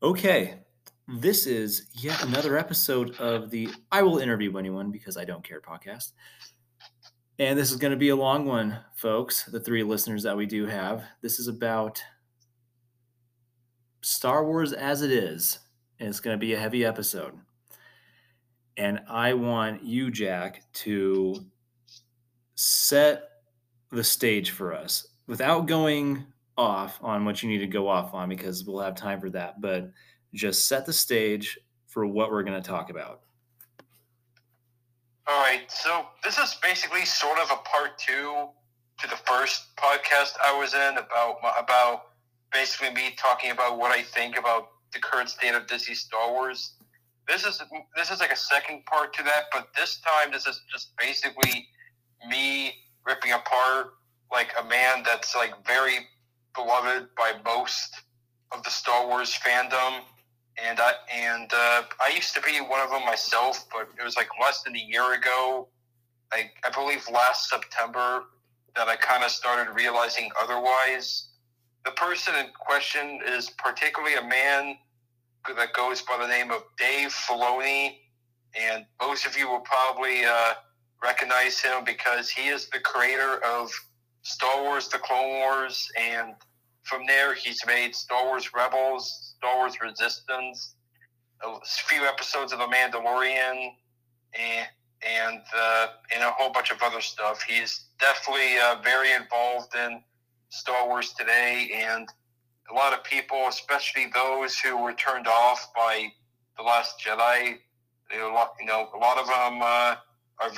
Okay, this is yet another episode of the I Will Interview Anyone Because I Don't Care podcast. And this is going to be a long one, folks, the three listeners that we do have. This is about Star Wars as it is, and it's going to be a heavy episode. And I want you, Jack, to set the stage for us without going off on what you need to go off on because we'll have time for that. But just set the stage for what we're going to talk about. All right. So this is basically sort of a part two to the first podcast I was in about about basically me talking about what I think about the current state of Disney Star Wars. This is this is like a second part to that, but this time this is just basically me ripping apart like a man that's like very beloved by most of the Star Wars fandom, and I and uh, I used to be one of them myself, but it was like less than a year ago. I, I believe last September that I kind of started realizing otherwise. The person in question is particularly a man that goes by the name of Dave Filoni, and most of you will probably uh, recognize him because he is the creator of Star Wars: The Clone Wars and from there, he's made Star Wars Rebels, Star Wars Resistance, a few episodes of The Mandalorian, and and uh, and a whole bunch of other stuff. He's definitely uh, very involved in Star Wars today, and a lot of people, especially those who were turned off by the Last Jedi, you know, a lot of them uh, are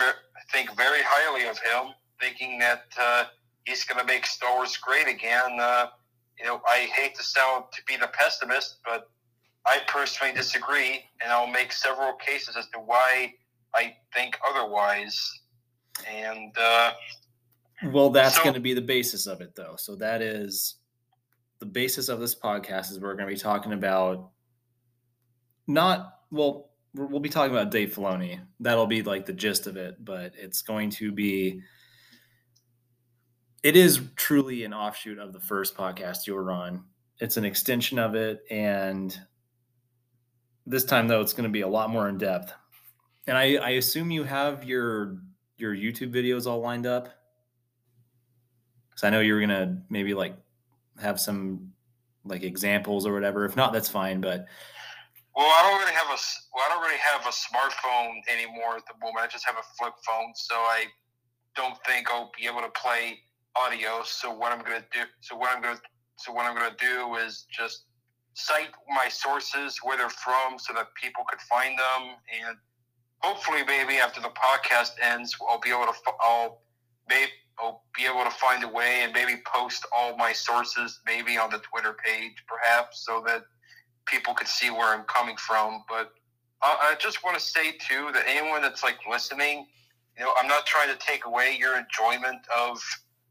think very highly of him, thinking that uh, he's going to make Star Wars great again. You know, I hate to sound to be the pessimist, but I personally disagree, and I'll make several cases as to why I think otherwise. And uh, well, that's so, going to be the basis of it, though. So that is the basis of this podcast. Is we're going to be talking about not well, we'll be talking about Dave Filoni. That'll be like the gist of it, but it's going to be it is truly an offshoot of the first podcast you were on. It's an extension of it, and this time though, it's going to be a lot more in depth. And I, I assume you have your your YouTube videos all lined up, because I know you were gonna maybe like have some like examples or whatever. If not, that's fine. But well, I don't really have a well, I don't really have a smartphone anymore at the moment. I just have a flip phone, so I don't think I'll be able to play audio. So what I'm to do, so what I'm to, so what I'm to do is just cite my sources where they're from, so that people could find them, and hopefully, maybe after the podcast ends, I'll be able to, I'll maybe. I'll be able to find a way and maybe post all my sources maybe on the Twitter page, perhaps, so that people could see where I'm coming from. But I just want to say too that anyone that's like listening, you know, I'm not trying to take away your enjoyment of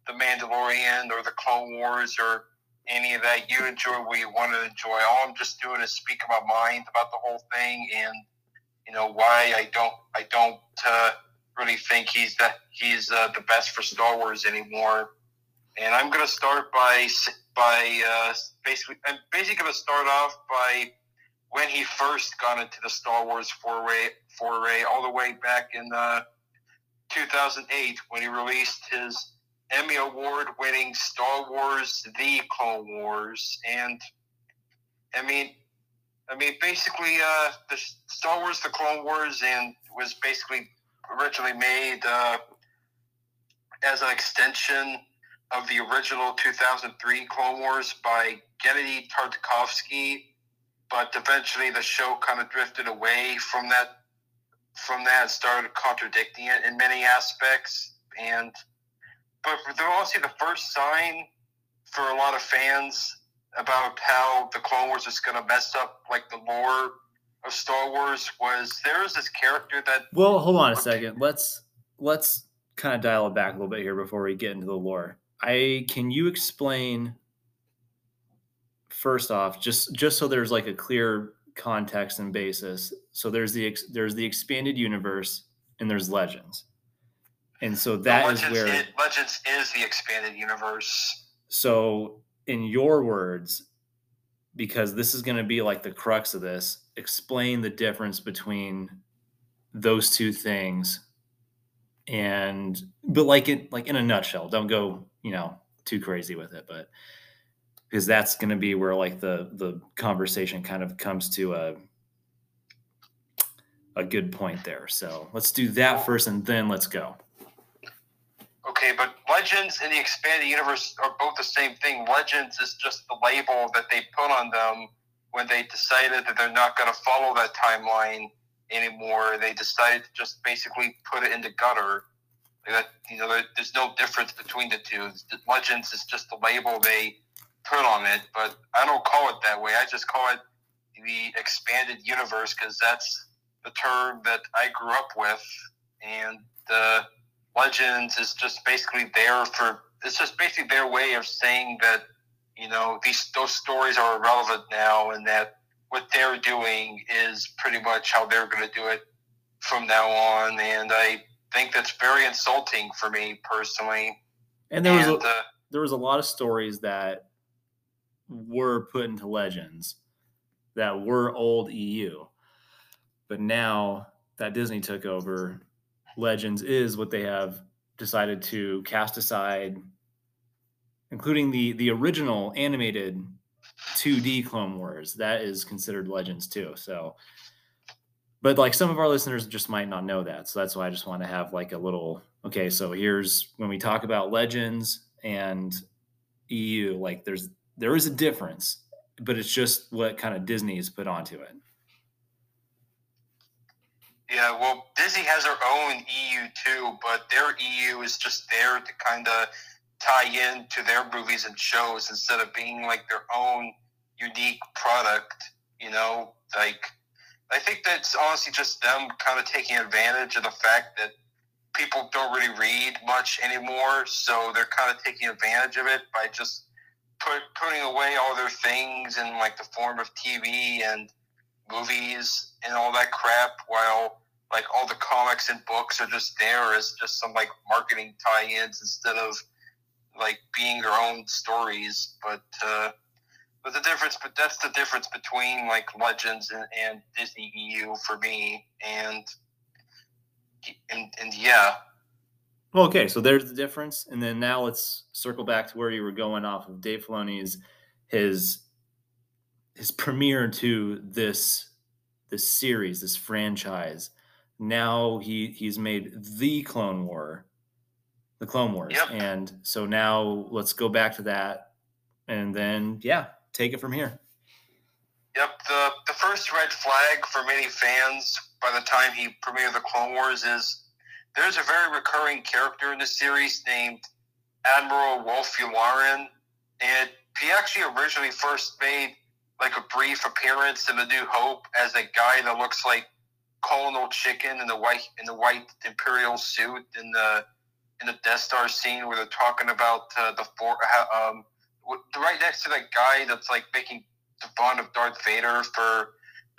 the Mandalorian or the Clone Wars or any of that. You enjoy what you want to enjoy. All I'm just doing is speaking my mind about the whole thing and you know why I don't I don't uh, really think he's the he's uh, the best for Star Wars anymore. And I'm to start by by uh, basically I'm basically to start off by when he first got into the Star Wars foray foray all the way back in uh, 2008 when he released his Emmy Award winning Star Wars The Clone Wars. And I mean, I mean, basically, uh, the Star Wars The Clone Wars and was basically originally made uh, as an extension of the original 2003 Clone Wars by Genndy Tartakovsky, but eventually the show kind of drifted away from that. From that, started contradicting it in many aspects, and but they're also the first sign for a lot of fans about how the Clone Wars is going to mess up like the lore of Star Wars was there is this character that Well, hold on a second. Let's let's kind of dial it back a little bit here before we get into the lore. I can you explain first off just just so there's like a clear context and basis. So there's the there's the expanded universe and there's legends. And so that is where is, Legends is the expanded universe. So, in your words, because this is going to be like the crux of this. Explain the difference between those two things and but like it like in a nutshell don't go you know too crazy with it but because that's going to be where like the the conversation kind of comes to a a good point there so let's do that first and then let's go okay but legends and the expanded universe are both the same thing legends is just the label that they put on them when they decided that they're not going to follow that timeline anymore. They decided to just basically put it in the gutter. That you know, there's no difference between the two. Legends is just the label they put on it, but I don't call it that way. I just call it the expanded universe because that's the term that I grew up with, and the Legends is just basically there for. It's just basically their way of saying that you know these those stories are irrelevant now, and that what they're doing is pretty much how they're going to do it from now on. And I think that's very insulting for me personally. And there was and, a, uh, there was a lot of stories that were put into legends that were old EU, but now that Disney took over, Legends is what they have decided to cast aside, including the the original animated 2D Clone Wars. That is considered Legends too. So, but like some of our listeners just might not know that. So that's why I just want to have like a little okay. So here's when we talk about Legends and EU, like there's there is a difference, but it's just what kind of Disney has put onto it. Yeah, well, Disney has their own EU too, but their EU is just there to kind of tie in to their movies and shows instead of being like their own unique product. You know, like I think that's honestly just them kind of taking advantage of the fact that people don't really read much anymore, so they're kind of taking advantage of it by just put, putting away all their things in like the form of TV and movies and all that crap, while like all the comics and books are just there as just some like marketing tie-ins instead of like being their own stories, but uh, but the difference, but that's the difference between like Legends and, and Disney EU for me, and and and yeah. Well, okay, so there's the difference, and then now let's circle back to where you were going off of. Dave Filoni's his his premiere to this this series, this franchise. Now he he's made the Clone War the Clone Wars. Yep. And so now let's go back to that and then yeah, take it from here. Yep, the the first red flag for many fans by the time he premiered the Clone Wars is there's a very recurring character in the series named Admiral Wolf Yularen, and he actually originally first made like a brief appearance in The New Hope as a guy that looks like Colonel Chicken in the white in the white Imperial suit in the in the Death Star scene where they're talking about uh, the four, um, right next to that guy that's like making the fun of Darth Vader for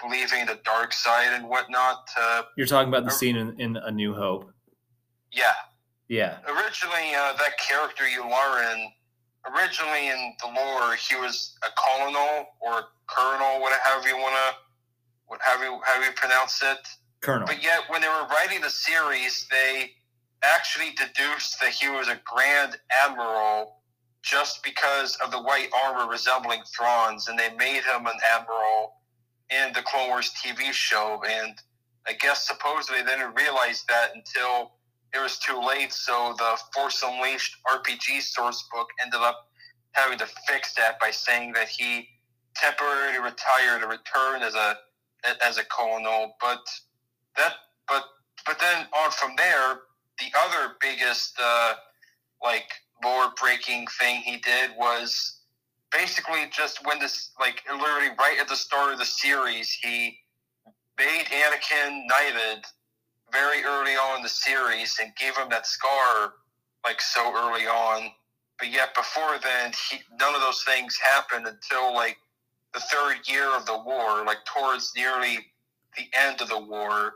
believing the dark side and whatnot. Uh, You're talking about the scene in, in A New Hope. Yeah. Yeah. Originally, uh, that character Yularen, originally in the lore, he was a colonel or a colonel, whatever you want to, what have you, how you pronounce it. Colonel. But yet, when they were writing the series, they actually deduced that he was a Grand Admiral just because of the white armor resembling Thrawn's, and they made him an admiral in the Clone Wars TV show. And I guess supposedly they didn't realize that until it was too late. So the Force Unleashed RPG source book ended up having to fix that by saying that he temporarily retired and returned as a as a colonel. But that but but then on from there, the other biggest uh, like lore breaking thing he did was basically just when this like literally right at the start of the series he made Anakin knighted very early on in the series and gave him that scar like so early on. But yet before then, he, none of those things happened until like the third year of the war, like towards nearly the end of the war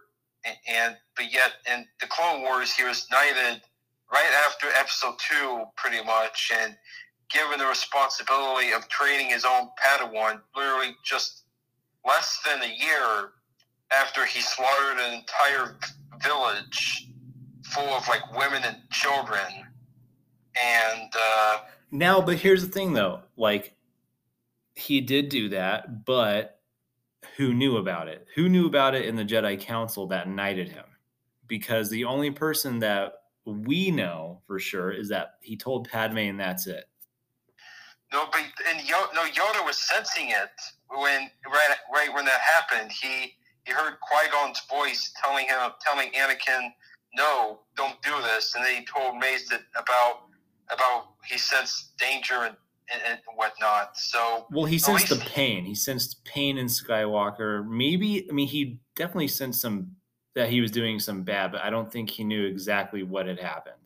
and but yet in the Clone Wars, he was knighted right after Episode Two, pretty much, and given the responsibility of training his own Padawan literally just less than a year after he slaughtered an entire village full of like women and children. And uh, now, but here's the thing though, like he did do that, but who knew about it? Who knew about it in the Jedi Council that knighted him? Because the only person that we know for sure is that he told Padme, and that's it. No, but and Yoda, no, Yoda was sensing it when right right when that happened. He he heard Qui Gon's voice telling him, telling Anakin, "No, don't do this." And then he told Mace that about about he sensed danger and, and, and whatnot. So well, he sensed the pain. He sensed pain in Skywalker. Maybe I mean he definitely sensed some that he was doing some bad, but I don't think he knew exactly what had happened.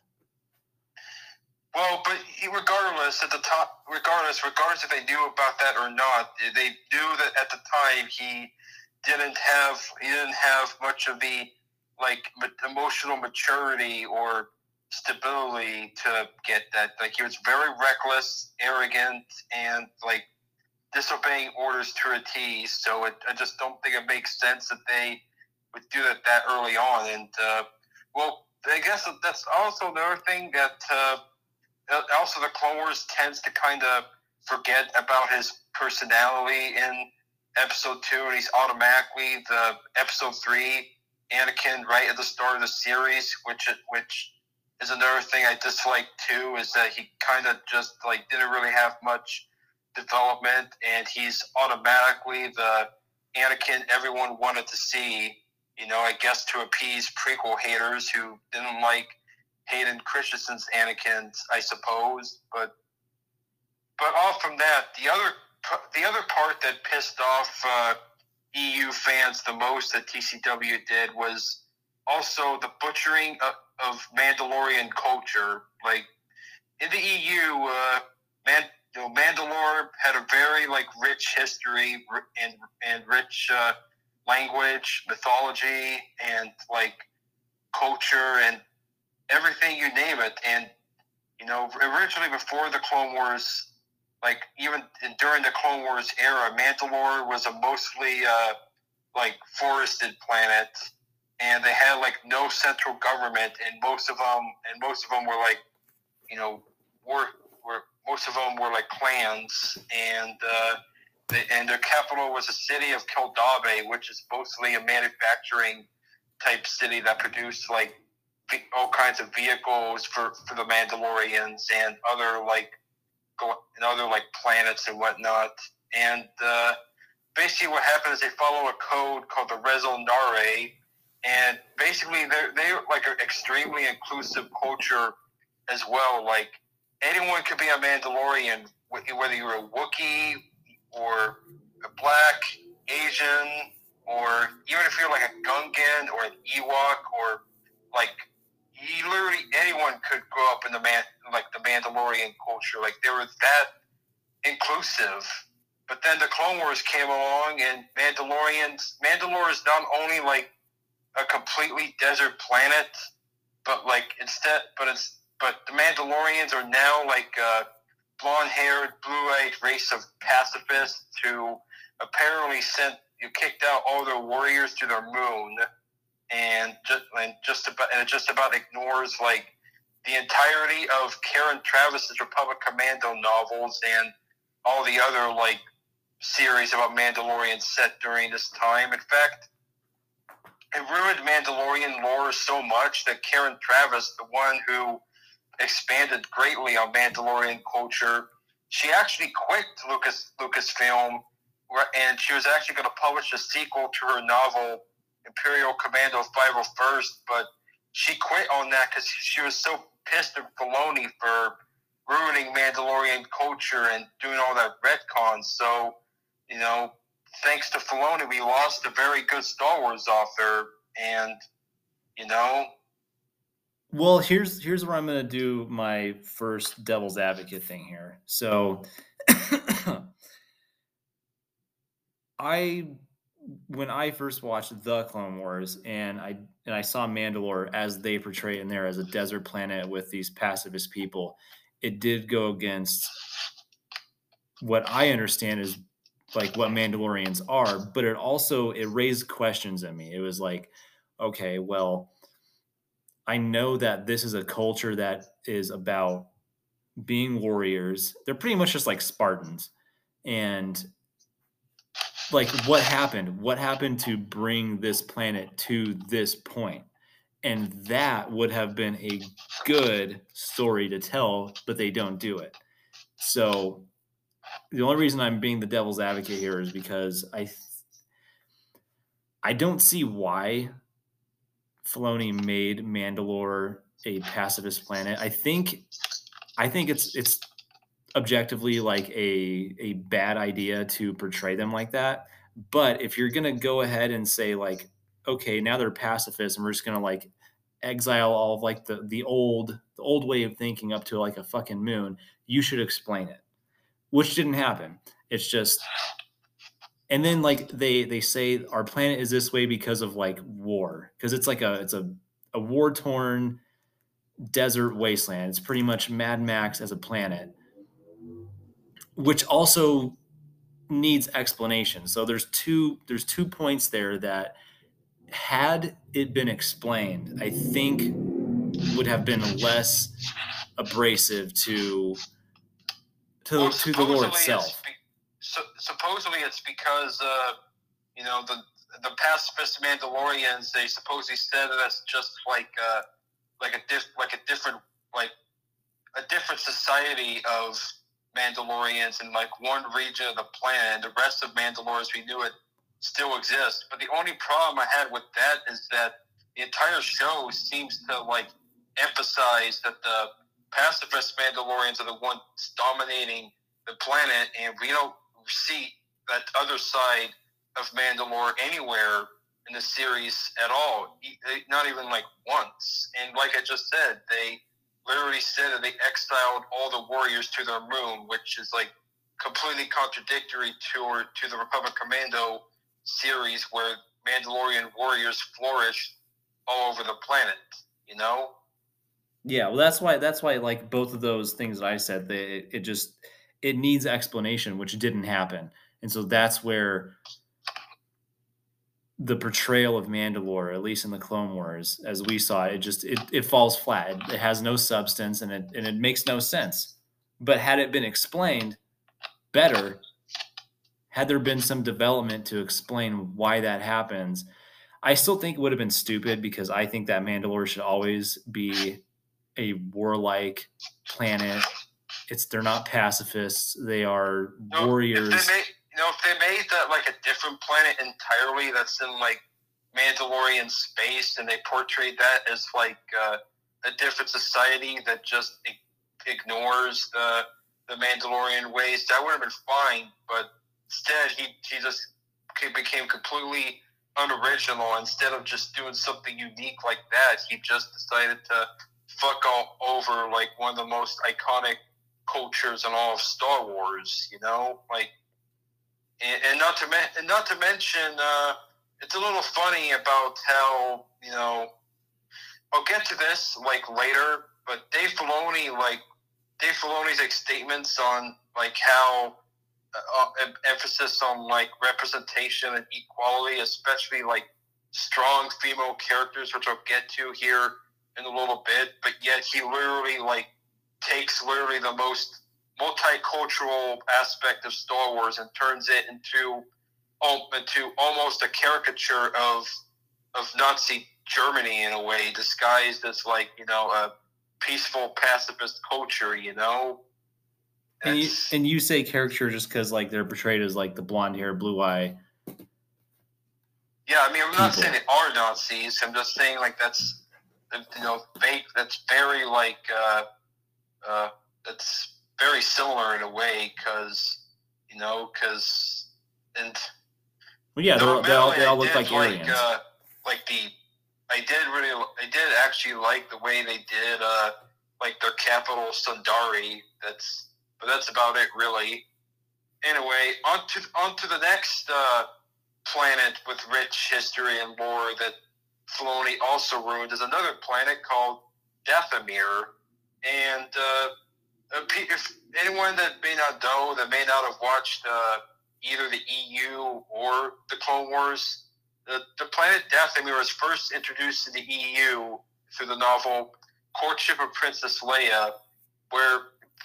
Well, but regardless, at the top, regardless, regardless if they knew about that or not, they knew that at the time he didn't have he didn't have much of the like emotional maturity or stability to get that. Like he was very reckless, arrogant, and like disobeying orders to a T. So it, I just don't think it makes sense that they would do that that early on. And uh, well, I guess that's also another thing that uh, also the Clone Wars tends to kind of forget about his personality in episode two, and he's automatically the episode three Anakin right at the start of the series, which which is another thing I dislike too, is that he kind of just like didn't really have much development, and he's automatically the Anakin everyone wanted to see. You know, I guess to appease prequel haters who didn't like Hayden Christensen's Anakin, I suppose. But but off from that, the other the other part that pissed off uh, EU fans the most that TCW did was also the butchering of, of Mandalorian culture. Like in the EU, uh, Man, you know, Mandalore had a very like rich history and and rich uh, language, mythology, and like culture and everything you name it. And you know, originally before the Clone Wars, like even during the Clone Wars era, Mandalore was a mostly uh, like forested planet, and they had like no central government, and most of them, and most of them were like, you know, were were most of them were like clans, and uh, they, and their capital was a city of Keldabe, which is mostly a manufacturing type city that produced like all kinds of vehicles for, for the Mandalorians and other like and other like planets and whatnot. And uh, basically, what happens is they follow a code called the Resol'nare, and basically they're they're like an extremely inclusive culture as well. Like anyone could be a Mandalorian, whether you're a Wookiee or a black, Asian, or even if you're like a Gungan or an Ewok or like you literally anyone could grow up in the man like the Mandalorian culture. Like they were that inclusive. But then the Clone Wars came along, and Mandalorians. Mandalore is not only like a completely desert planet, but like instead, but it's but the Mandalorians are now like a blonde-haired, blue-eyed race of pacifists who apparently sent you kicked out all their warriors to their moon and just and just about and it just about ignores like the entirety of Karen Traviss's Republic Commando novels and all the other like series about Mandalorian set during this time. In fact, it ruined Mandalorian lore so much that Karen Traviss, the one who expanded greatly on Mandalorian culture, she actually quit Lucas Lucasfilm, and she was actually going to publish a sequel to her novel Imperial Commando 501st, but she quit on that because she was so pissed at Filoni for ruining Mandalorian culture and doing all that retcon. So, you know, thanks to Filoni, we lost a very good Star Wars author, and you know. Well, here's here's where I'm going to do my first devil's advocate thing here. So, I when I first watched the Clone Wars and I and I saw Mandalore as they portray in there as a desert planet with these pacifist people, it did go against what I understand is like what Mandalorians are, but it also it raised questions in me. It was like, okay, well, I know that this is a culture that is about being warriors. They're pretty much just like Spartans. And like what happened? What happened to bring this planet to this point? And that would have been a good story to tell, but they don't do it. So the only reason I'm being the devil's advocate here is because I I don't see why Filoni made Mandalore a pacifist planet. I think I think it's it's objectively like a a bad idea to portray them like that. But if you're gonna go ahead and say like, okay, now they're pacifists, and we're just gonna like exile all of like the the old the old way of thinking up to like a fucking moon, you should explain it. Which didn't happen. It's just and then like they they say our planet is this way because of like war because it's like a it's a a war torn desert wasteland it's pretty much mad max as a planet which also needs explanation. So there's two there's two points there that had it been explained i think would have been less abrasive to to, well, to the lore itself. so, supposedly it's because uh, you know the the pacifist Mandalorians they supposedly said that's just like uh, like a diff, like a different like a different society of Mandalorians in like one region of the planet. The rest of Mandalore as we knew it still exists. But the only problem I had with that is that the entire show seems to like emphasize that the pacifist Mandalorians are the ones dominating the planet, and we don't see that other side of Mandalore anywhere in the series at all. Not even like once. And like I just said, they literally said that they exiled all the warriors to their moon, which is like completely contradictory to to the Republic Commando series, where Mandalorian warriors flourish all over the planet. You know. Yeah, well, that's why that's why like both of those things that I said, they it just it needs explanation, which didn't happen. And so that's where the portrayal of Mandalore, at least in the Clone Wars, as we saw it, just it, it falls flat. It, it has no substance and it and it makes no sense. But had it been explained better, had there been some development to explain why that happens, I still think it would have been stupid because I think that Mandalore should always be a warlike planet it's they're not pacifists. They are no, warriors. Made, you know, if they made that like a different planet entirely, that's in like Mandalorian space, and they portrayed that as like uh, a different society that just ignores the the Mandalorian ways, that would have been fine. But instead, he he just became completely unoriginal. Instead of just doing something unique like that, he just decided to fuck all over like one of the most iconic cultures in all of Star Wars, you know, like, and, and not to and not to mention, uh, it's a little funny about how you know, I'll get to this like later, but Dave Filoni, like Dave Filoni's like statements on like how uh, uh emphasis on like representation and equality, especially like strong female characters, which I'll get to here in a little bit. But yet he literally like takes literally the most multicultural aspect of Star Wars and turns it into into almost a caricature of of Nazi Germany in a way, disguised as like you know a peaceful pacifist culture. You know. And you, and you say caricature just because like they're portrayed as like the blonde hair, blue eye. Yeah, I mean, I'm not saying they are Nazis. I'm just saying like that's you know fake. That's very like uh, uh, that's very similar in a way because you know because and well, yeah, no, they all, they all look like like, uh, like the I did really I did actually like the way they did uh, like their capital Sundari. That's but that's about it really. Anyway, on to on to the next uh, planet with rich history and lore that Filoni also ruined is another planet called Dathomir and uh, if anyone that may not know, that may not have watched uh, either the EU or the Clone Wars, the, the planet Dathomir was first introduced to the EU through the novel Courtship of Princess Leia, where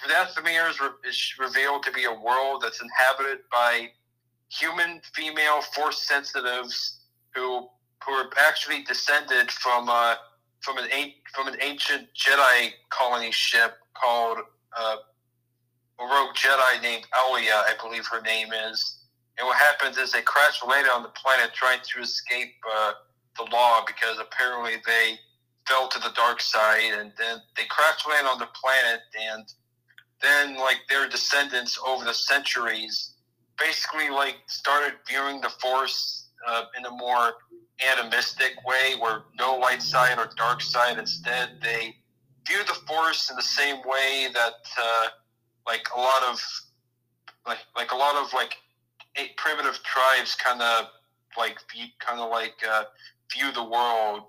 Dathomir is, re- is revealed to be a world that's inhabited by human female force sensitives who who are actually descended from uh, from an from an ancient Jedi colony ship called uh, a rogue Jedi named Allya, I believe her name is. And what happens is they crash land on the planet trying to escape uh, the law because apparently they fell to the dark side, and then they crash land on the planet, and then like their descendants over the centuries basically like started viewing the Force uh, in a more animistic way, where no light side or dark side. Instead, they view the Force in the same way that uh, like a lot of like like a lot of like primitive tribes kind of like view kind of like uh, view the world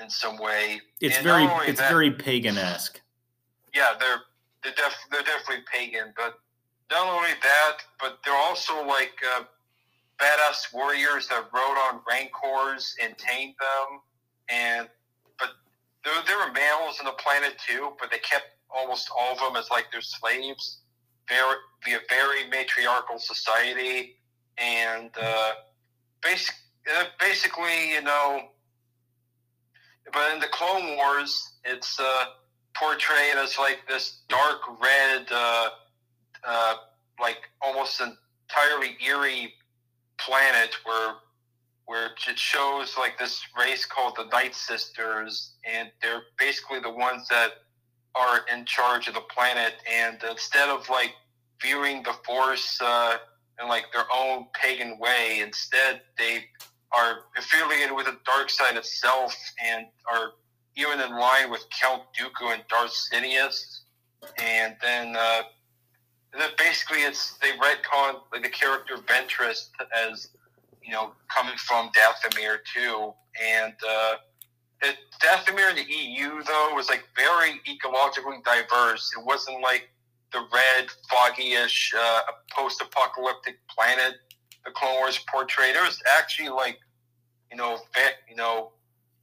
in some way. It's and very it's that, very pagan esque. Yeah, they're they're, def- they're definitely pagan, but not only that, but they're also like uh, badass warriors that rode on rancors and tamed them, and there, there were males on the planet too, but they kept almost all of them as like their slaves. Very, be a very matriarchal society, and uh, basic, uh, basically, you know. But in the Clone Wars, it's uh, portrayed as like this dark red, uh, uh, like almost entirely eerie planet where where it shows like this race called the Night Sisters, and they're basically the ones that are in charge of the planet. And instead of like viewing the Force uh, in like their own pagan way, instead they are affiliated with the dark side itself and are even in line with Count Dooku and Darth Sidious. And then, uh, and then basically it's they retcon like the character Ventress as you know coming from Dathomir too, and uh, it, Dathomir in the EU though was like very ecologically diverse. It wasn't like the red, foggy-ish, uh, post-apocalyptic planet the Clone Wars portrayed. It was actually like you know, you know,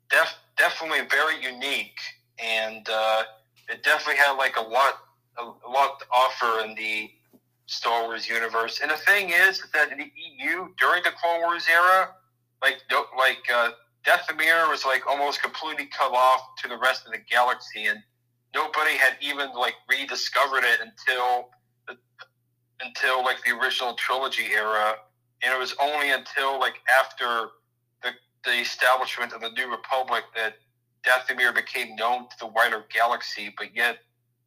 def, definitely very unique, and uh, it definitely had like a lot, a, a, lot to offer in the Star Wars universe. And the thing is that the EU during the Clone Wars era, like like uh, Dathomir was like almost completely cut off to the rest of the galaxy, and nobody had even like rediscovered it until until like the original trilogy era. And it was only until like after the establishment of the New Republic that Dathomir became known to the wider galaxy, but yet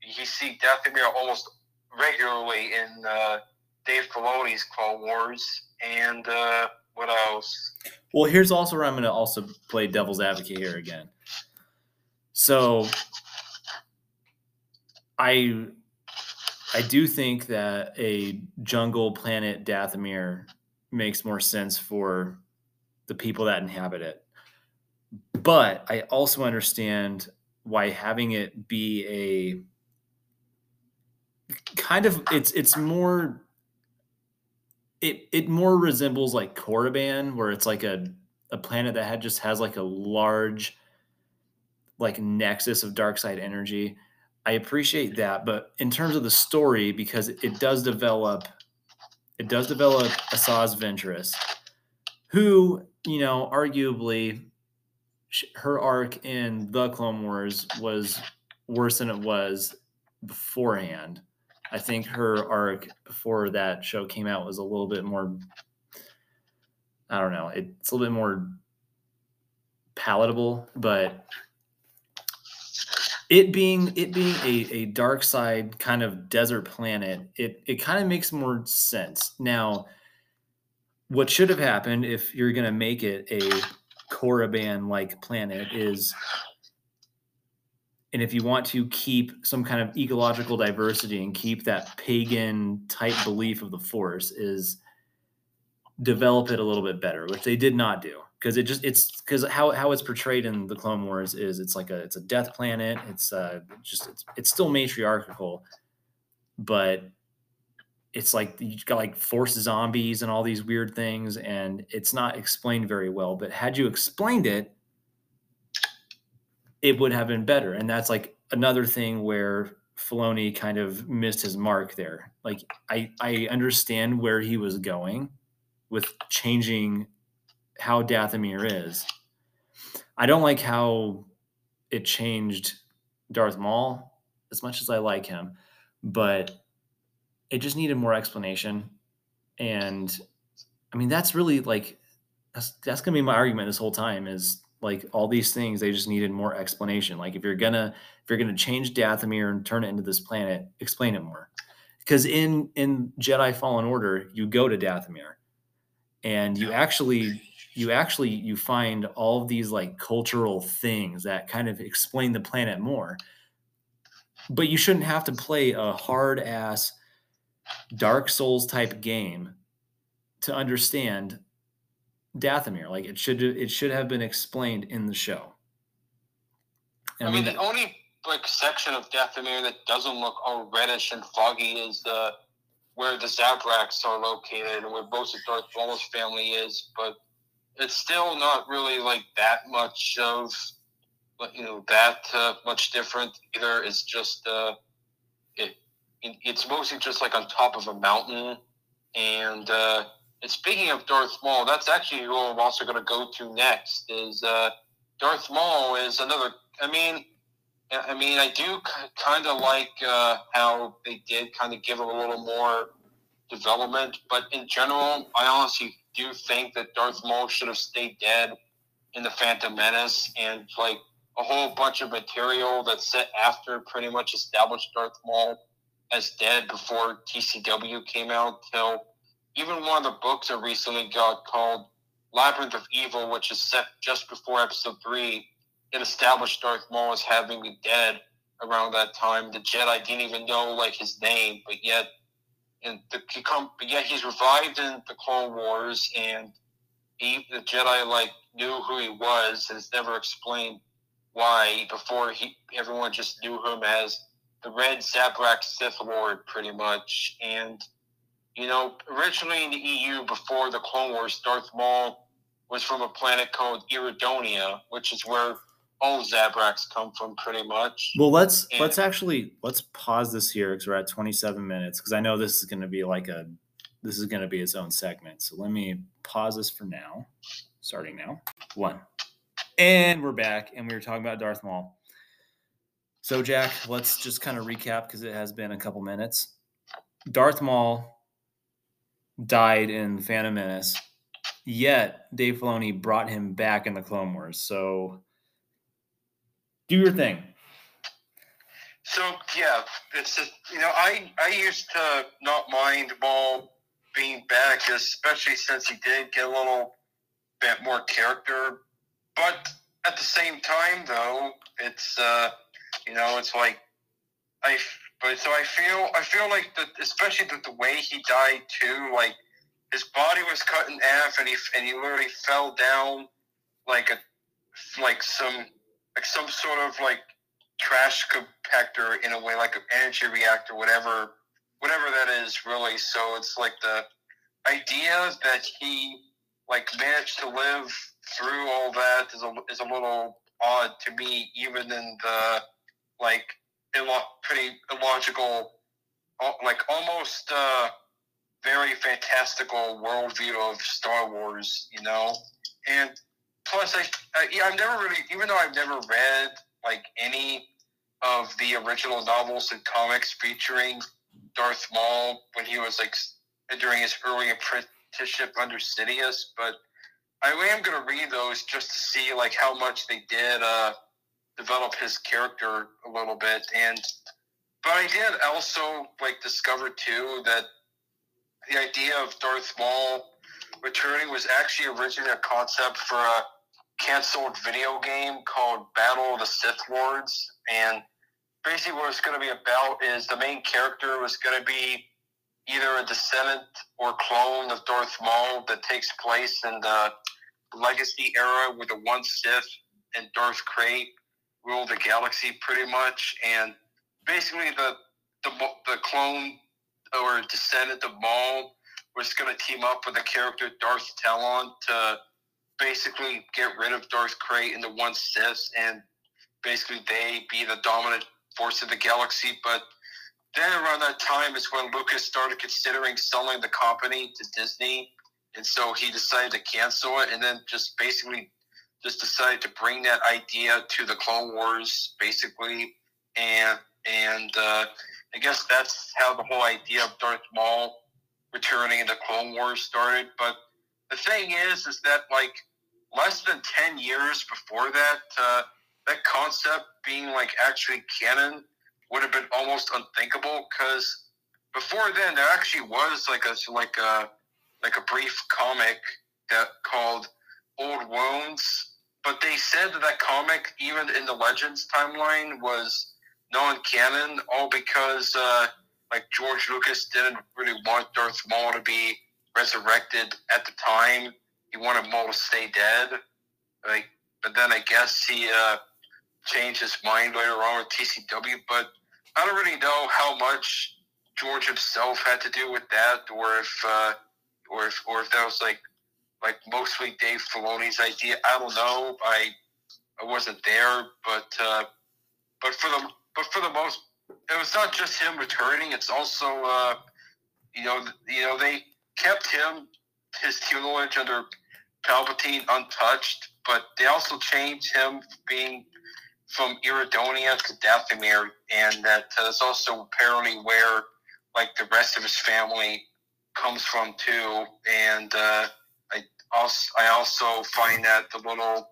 you see Dathomir almost regularly in uh, Dave Filoni's Clone Wars. And uh, what else? Well, here's also where I'm going to also play devil's advocate here again. So I I do think that a jungle planet Dathomir makes more sense for the people that inhabit it. But I also understand why having it be a kind of it's it's more it it more resembles like Korriban, where it's like a a planet that had just has like a large like nexus of dark side energy. I appreciate that, but in terms of the story, because it does develop, it does develop Asajj Ventress, who you know, arguably, her arc in the Clone Wars was worse than it was beforehand. I think her arc before that show came out was a little bit more. I don't know. It's a little bit more palatable, but it being it being a, a dark side kind of desert planet, it it kind of makes more sense now what should have happened if you're going to make it a Korriban like planet is and if you want to keep some kind of ecological diversity and keep that pagan type belief of the force is develop it a little bit better which they did not do because it just it's because how, how it's portrayed in the clone wars is it's like a it's a death planet it's uh just it's, it's still matriarchal but it's like you got like force zombies and all these weird things, and it's not explained very well. But had you explained it, it would have been better. And that's like another thing where Filoni kind of missed his mark there. Like I I understand where he was going with changing how Dathomir is. I don't like how it changed Darth Maul as much as I like him, but it just needed more explanation. And I mean, that's really like that's that's gonna be my argument this whole time is like all these things they just needed more explanation. Like if you're gonna if you're gonna change Dathomir and turn it into this planet, explain it more. Because in in Jedi Fallen Order, you go to Dathomir and you actually you actually you find all of these like cultural things that kind of explain the planet more but you shouldn't have to play a hard ass dark souls type game to understand dathomir like it should it should have been explained in the show i, mean the only like section of dathomir that doesn't look all reddish and foggy is the where the Zabraks are located and where most of Darth Maul's family is, but it's still not really like that much of you know that uh, much different either. It's just uh, it, it, it's mostly just like on top of a mountain, and uh, and speaking of Darth Maul, that's actually who I'm also going to go to next. Is uh, Darth Maul is another. I mean, I mean, I do kind of like uh, how they did kind of give him a little more development, but in general, I honestly do think that Darth Maul should have stayed dead in the Phantom Menace, and like a whole bunch of material that's set after pretty much established Darth Maul as dead before TCW came out. Till even one of the books I recently got called Labyrinth of Evil, which is set just before Episode Three it established Darth Maul as having been dead around that time. The Jedi didn't even know like his name, but yet, and the he come, but yet he's revived in the Clone Wars, and he the Jedi like knew who he was, and it's never explained why. Before he, everyone just knew him as the Red Zabrak Sith Lord, pretty much, and. You know, originally in the EU before the Clone Wars, Darth Maul was from a planet called Iridonia, which is where all Zabraks come from pretty much. Well, let's and, let's actually let's pause this here because we're at 27 minutes because I know this is going to be like a this is going to be its own segment. So let me pause this for now. Starting now. One. And we're back and we were talking about Darth Maul. So Jack, let's just kind of recap because it has been a couple minutes. Darth Maul died in Phantom Menace, yet Dave Filoni brought him back in the Clone Wars. So do your thing. So yeah, it's just, you know I I used to not mind Maul being back, especially since he did get a little bit more character. But at the same time, though, it's uh, you know it's like I but so I feel I feel like that especially that the way he died too, like his body was cut in half and he and he literally fell down like a like some like some sort of like trash compactor in a way, like an energy reactor, whatever, whatever that is, really. So it's like the idea that he like managed to live through all that is a, is a little odd to me, even in the like illo- pretty illogical, like almost uh, very fantastical worldview of Star Wars, you know, and plus, I, I yeah, I've never really, even though I've never read like any of the original novels and comics featuring Darth Maul when he was like during his early apprenticeship under Sidious, but I am going to read those just to see like how much they did uh, develop his character a little bit, and but I did also like discover too that the idea of Darth Maul returning was actually originally a concept for a canceled video game called Battle of the Sith Lords. And basically, what it's going to be about is the main character was going to be either a descendant or clone of Darth Maul that takes place in the Legacy era where the one Sith and Darth Krayt ruled the galaxy pretty much. And basically, the the the clone or descendant of Maul was going to team up with the character Darth Talon to basically get rid of Darth Krayt the One Sith, and basically they be the dominant force of the galaxy. But then around that time is when Lucas started considering selling the company to Disney, and so he decided to cancel it, and then just basically just decided to bring that idea to the Clone Wars, basically, and and uh, I guess that's how the whole idea of Darth Maul returning into Clone Wars started. But the thing is, is that like less than ten years before that, uh, that concept being like actually canon would have been almost unthinkable. Because before then there actually was like a like a like a brief comic that called Old Wounds, but they said that that comic, even in the Legends timeline, was non-canon, all because uh, like George Lucas didn't really want Darth Maul to be resurrected at the time. He wanted Maul to stay dead. Like, but then I guess he uh, changed his mind later on with TCW. But I don't really know how much George himself had to do with that, or if, uh, or if, or if that was like, like mostly Dave Filoni's idea. I don't know. I, I wasn't there, but, uh, but for the, but for the most, it was not just him returning. It's also, uh, you know, you know, they kept him his tutelage under Palpatine untouched, but they also changed him being from Iridonia to Dathomir, and that uh, is also apparently where like the rest of his family comes from too. And uh, also I also find that a little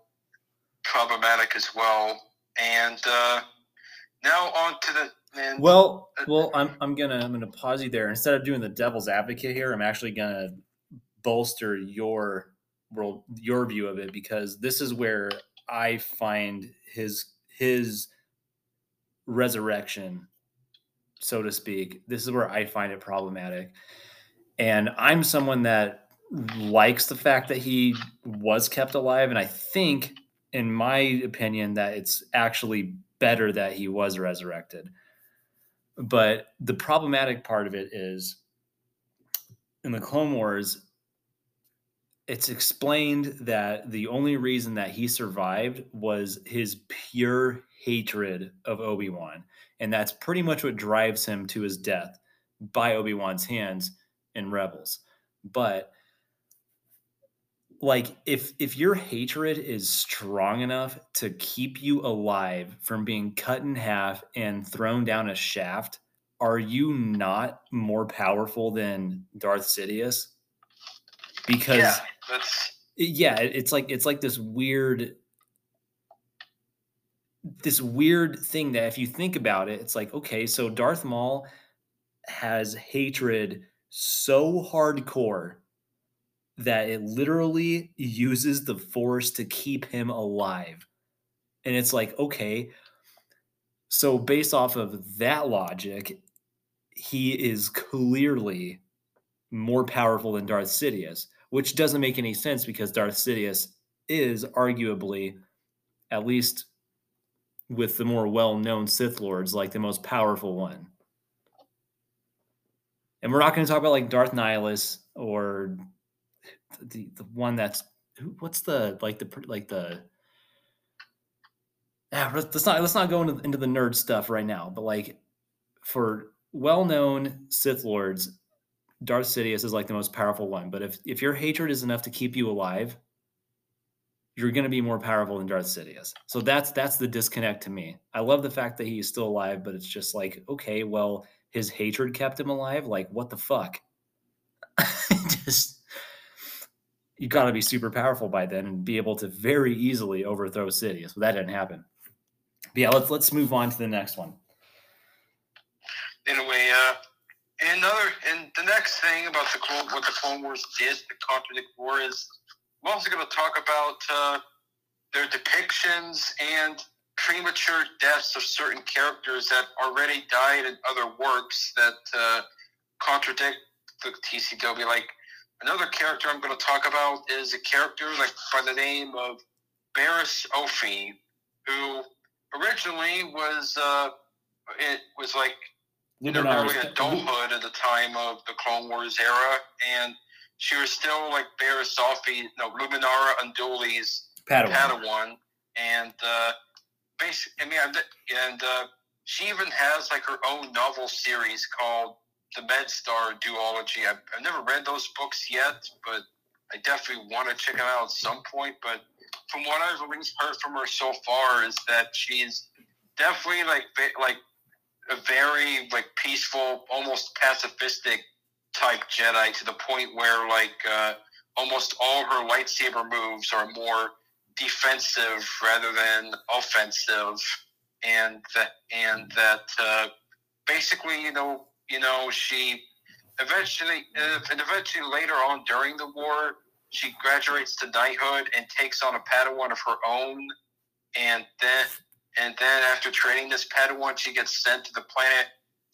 problematic as well. And uh, now on to the and, well, well, I'm I'm gonna I'm gonna pause you there. Instead of doing the devil's advocate here, I'm actually gonna bolster your world your view of it because this is where I find his his resurrection, so to speak. This is where I find it problematic. And I'm someone that likes the fact that he was kept alive. And I think, in my opinion, that it's actually better that he was resurrected. But the problematic part of it is in the Clone Wars, it's explained that the only reason that he survived was his pure hatred of Obi-Wan. And that's pretty much what drives him to his death by Obi-Wan's hands in Rebels. But like if if your hatred is strong enough to keep you alive from being cut in half and thrown down a shaft, are you not more powerful than Darth Sidious? Because yeah, yeah, it's like it's like this weird this weird thing that if you think about it, it's like okay, so Darth Maul has hatred so hardcore that it literally uses the force to keep him alive. And it's like, okay, so based off of that logic, he is clearly more powerful than Darth Sidious, which doesn't make any sense because Darth Sidious is arguably, at least with the more well-known Sith lords, like the most powerful one. And we're not going to talk about like Darth Nihilus or the the one that's what's the like the like the yeah, let's not let's not go into, into the nerd stuff right now, but like for well-known Sith lords, Darth Sidious is like the most powerful one. But if if your hatred is enough to keep you alive, you're going to be more powerful than Darth Sidious. So that's that's the disconnect to me. I love the fact that he's still alive, but it's just like okay, well, his hatred kept him alive. Like what the fuck? just you got to be super powerful by then and be able to very easily overthrow Sidious. But that didn't happen. But yeah, let's let's move on to the next one. Anyway, uh, another and the next thing about the Clone, what the Clone Wars did to contradict war is I'm also going to talk about uh, their depictions and premature deaths of certain characters that already died in other works that uh, contradict the TCW, like Another character I'm going to talk about is a character like by the name of Barriss Offee, who originally was uh, it was like their early adulthood at the time of the Clone Wars era, and she was still like Barriss Offee, no, Luminara Unduli's Padawan. Padawan. And uh, basically, I mean, and uh, she even has like her own novel series called the MedStar Duology. I've, I've never read those books yet, but I definitely want to check them out at some point. But from what I've at least heard from her so far, is that she's definitely like like a very like peaceful, almost pacifistic type Jedi to the point where like uh, almost all her lightsaber moves are more defensive rather than offensive, and that and that uh, basically you know you know she eventually uh, and eventually later on during the war she graduates to knighthood and takes on a Padawan of her own, and then and then after training this Padawan, she gets sent to the planet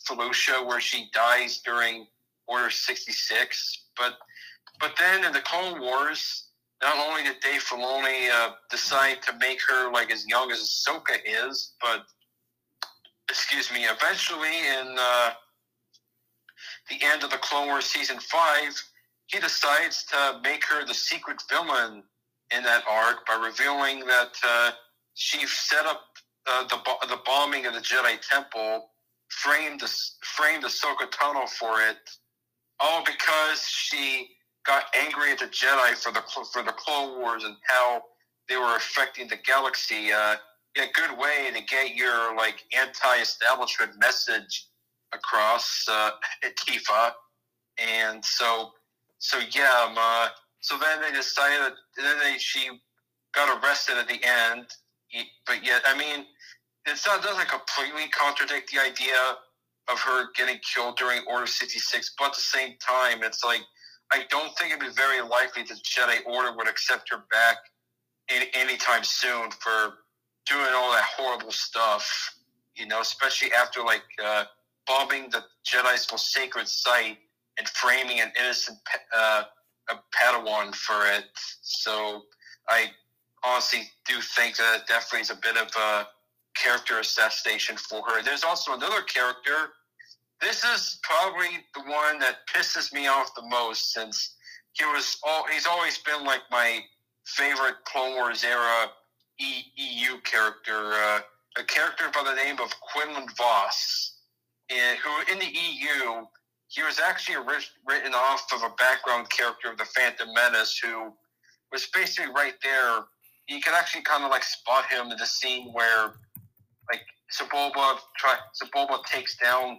Felucia, where she dies during Order 66. But but then in the Clone Wars, not only did Dave Filoni uh, decide to make her like as young as Ahsoka is, but excuse me, eventually in uh, the end of the Clone Wars season five, he decides to make her the secret villain in that arc by revealing that uh, she set up uh, the the bombing of the Jedi Temple, framed the framed Ahsoka Tano for it, all because she got angry at the Jedi for the for the Clone Wars and how they were affecting the galaxy. Uh, a good way to get your like anti-establishment message across, uh, Tifa. And so, so yeah, um, uh, so then they decided that then they, she got arrested at the end. But yet, I mean, it's not doesn't completely contradict the idea of her getting killed during Order 66, but at the same time, it's like I don't think it'd be very likely that Jedi Order would accept her back any, anytime soon for doing all that horrible stuff. You know, especially after like uh, bombing the Jedi's most sacred site and framing an innocent uh, a Padawan for it. So I honestly do think that it definitely is a bit of a character assassination for her. There's also another character this is probably the one that pisses me off the most since he was all he's always been like my favorite Clone Wars era EU character, uh, a character by the name of Quinlan Vos, and who in the EU he was actually written off of a background character of the Phantom Menace who was basically right there. You could actually kind of like spot him in the scene where like Sebulba try Sebulba takes down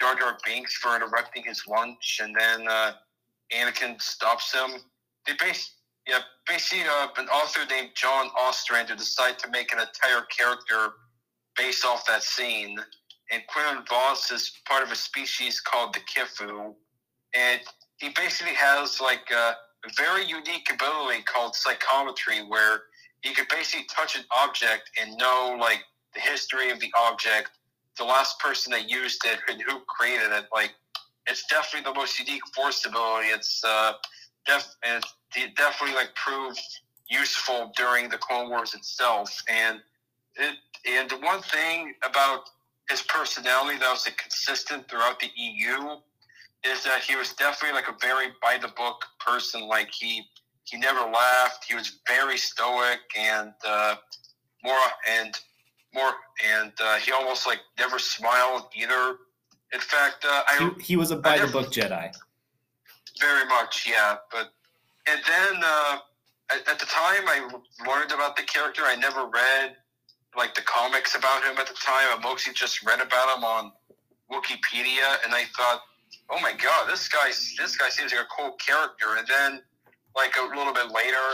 Jar Jar Binks for interrupting his lunch, and then uh, Anakin stops him. They base, yeah, basically uh, an author named John Ostrander decided to make an entire character based off that scene. And Quinlan Vos is part of a species called the Kiffar, and he basically has like a, very unique ability called psychometry, where he could basically touch an object and know like the history of the object the last person that used it and who created it. Like, it's definitely the most unique force ability. It's uh, def- it definitely like proved useful during the Clone Wars itself. And it and the one thing about his personality that was consistent throughout the EU is that he was definitely like a very by the book person. Like he he never laughed. He was very stoic and uh, more and more, and uh, he almost like never smiled either. In fact, uh, I he, he was a by the book Jedi. Very much, yeah. But and then uh, at, at, the time I learned about the character. I never read like the comics about him at the time. I mostly just read about him on Wikipedia, and I thought, oh my god, this guy this guy seems like a cool character. And then like a little bit later,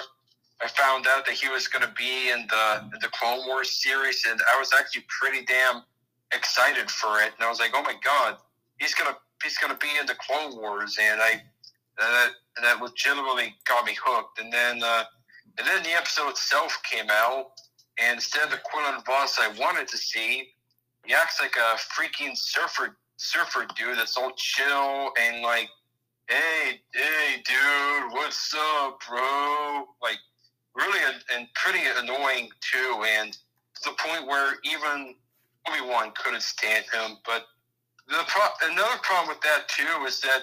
I found out that he was going to be in the in the Clone Wars series, and I was actually pretty damn excited for it. And I was like, oh my god, he's gonna he's gonna be in the Clone Wars, and I that and that legitimately got me hooked. And then uh, and then the episode itself came out, and instead of the Quinlan Vos I wanted to see, he acts like a freaking surfer surfer dude that's all chill and like, hey hey dude, what's up, bro? Like really and pretty annoying too, and to the point where even Obi Wan couldn't stand him. But the pro- another problem with that too is that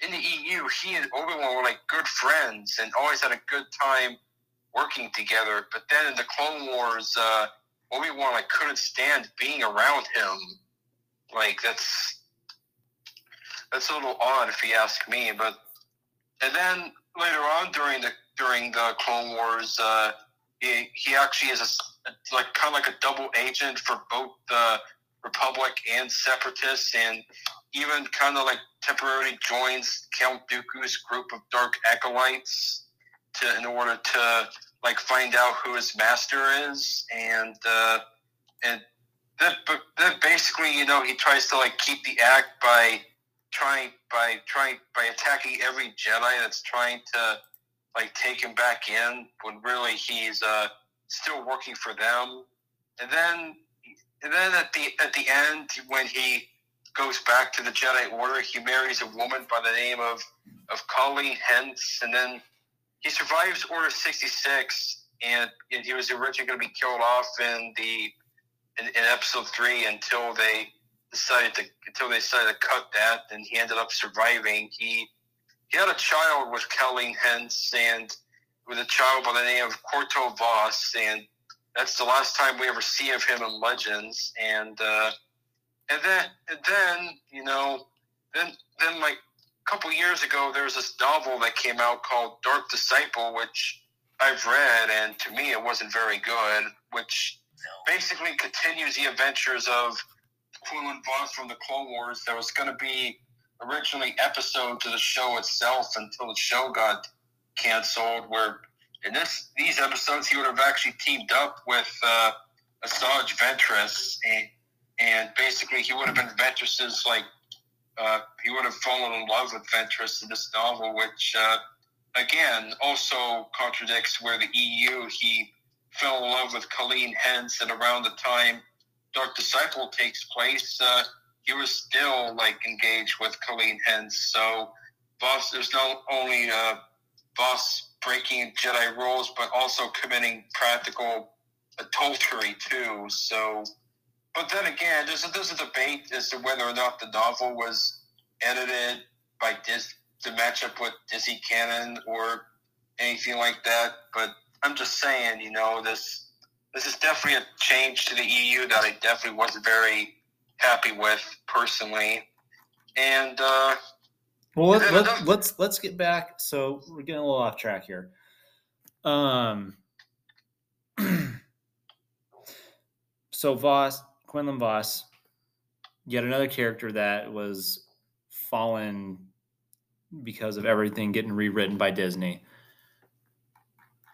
in the EU, he and Obi Wan were like good friends and always had a good time working together. But then in the Clone Wars, uh, Obi Wan I couldn't stand being around him. Like that's that's a little odd if you ask me. But and then later on during the during the Clone Wars, uh, he he actually is a like kind of like a double agent for both the Republic and Separatists, and even kind of like temporarily joins Count Dooku's group of dark acolytes to in order to like find out who his master is, and uh, and that that basically you know he tries to like keep the act by trying by trying by attacking every Jedi that's trying to like take him back in when really he's uh, still working for them, and then and then at the at the end when he goes back to the Jedi Order, he marries a woman by the name of of Khaleen Hentz, and then he survives Order sixty six, and, and he was originally going to be killed off in the in, in episode three until they decided to until they decided to cut that, and he ended up surviving. He he had a child with Khaleen Hentz and with a child by the name of Korto Vos, and that's the last time we ever see of him in Legends. And uh, and then and then you know then then like couple years ago there was this novel that came out called Dark Disciple, which I've read, and to me it wasn't very good. Which basically continues the adventures of Quinlan Vos from the Clone Wars. There was going to be originally episode to the show itself until the show got canceled. Where in this these episodes he would have actually teamed up with uh, Asajj Ventress, and, and basically he would have been Ventress's like uh, he would have fallen in love with Ventress in this novel, which uh, again also contradicts where the EU he fell in love with Khaleen Hentz, and around the time Dark Disciple takes place, uh, he was still like engaged with Khaleen Hentz. So Vos, there's not only uh, Vos breaking Jedi rules, but also committing practical adultery too. So, but then again, there's a, there's a debate as to whether or not the novel was edited by Dis to match up with Disney canon or anything like that. But I'm just saying, you know, this this is definitely a change to the EU that I definitely wasn't very happy with personally. And uh, well, let, let, us let's let's get back. So we're getting a little off track here. Um, so Vos, Quinlan Vos, yet another character that was fallen because of everything getting rewritten by Disney.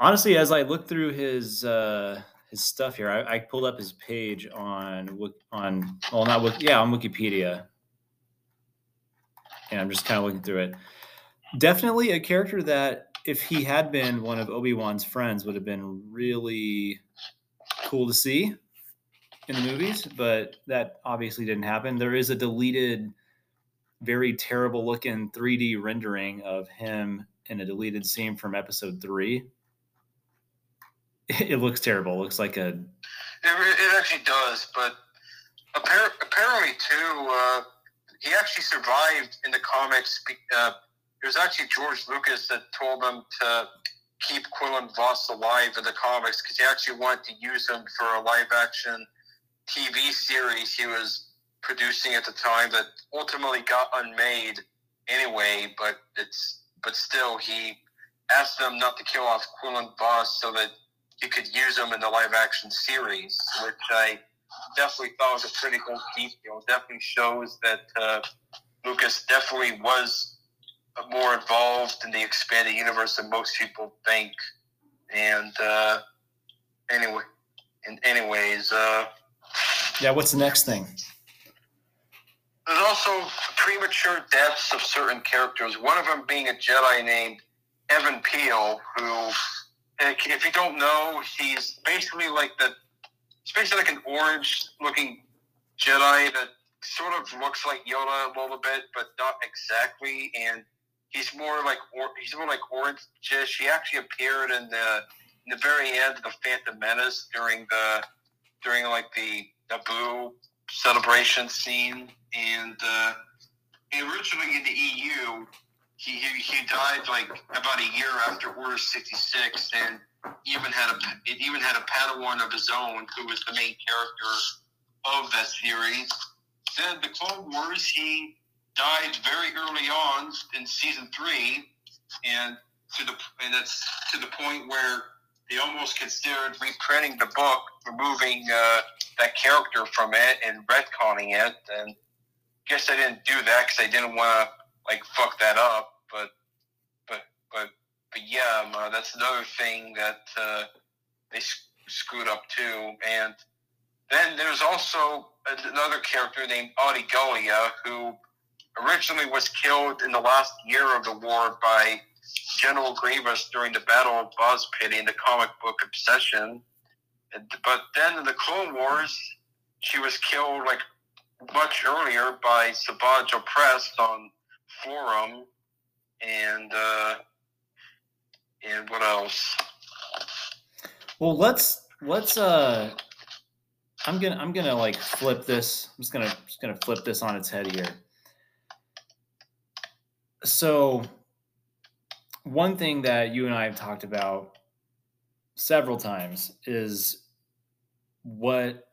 Honestly, as I look through his uh, his stuff here. I, I pulled up his page on on well, not yeah, on Wikipedia, and I'm just kind of looking through it. Definitely a character that, if he had been one of Obi Wan's friends, would have been really cool to see in the movies. But that obviously didn't happen. There is a deleted, very terrible looking 3D rendering of him in a deleted scene from Episode Three it looks terrible. It looks like a. It, it actually does, but apparently too, uh, he actually survived in the comics. Uh, it was actually George Lucas that told him to keep Quinlan Vos alive in the comics because he actually wanted to use him for a live action TV series he was producing at the time that ultimately got unmade anyway. But it's but still he asked them not to kill off Quinlan Vos so that he could use them in the live action series, which I definitely thought was a pretty cool detail. Definitely shows that uh, Lucas definitely was more involved in the expanded universe than most people think. And uh, anyway, and anyways, uh, yeah. What's the next thing? There's also premature deaths of certain characters. One of them being a Jedi named Even Piell, who if you don't know, he's basically like the, he's basically like an orange-looking Jedi that sort of looks like Yoda a little bit, but not exactly. And he's more like or, he's more like orange-ish. He actually appeared in the in the very end of the Phantom Menace during the during like the Naboo celebration scene, and uh, originally in the EU, he, he, he died like about a year after Order sixty six, and even had a it even had a Padawan of his own who was the main character of that series. Then the Clone Wars, he died very early on in season three, and to the and it's to the point where they almost considered reprinting the book, removing uh, that character from it and retconning it. And guess they didn't do that because they didn't want to like fuck that up. But but but but yeah, um, uh, that's another thing that uh, they screwed up too. And then there's also another character named Adi Gallia who originally was killed in the last year of the war by General Grievous during the Battle of Boz-Pity in the comic book Obsession. But then in the Clone Wars, she was killed like much earlier by Savage Opress on Florrum, and uh, and what else? Well, let's let's uh, I'm gonna I'm gonna like flip this. I'm just gonna just gonna flip this on its head here. So one thing that you and I have talked about several times is what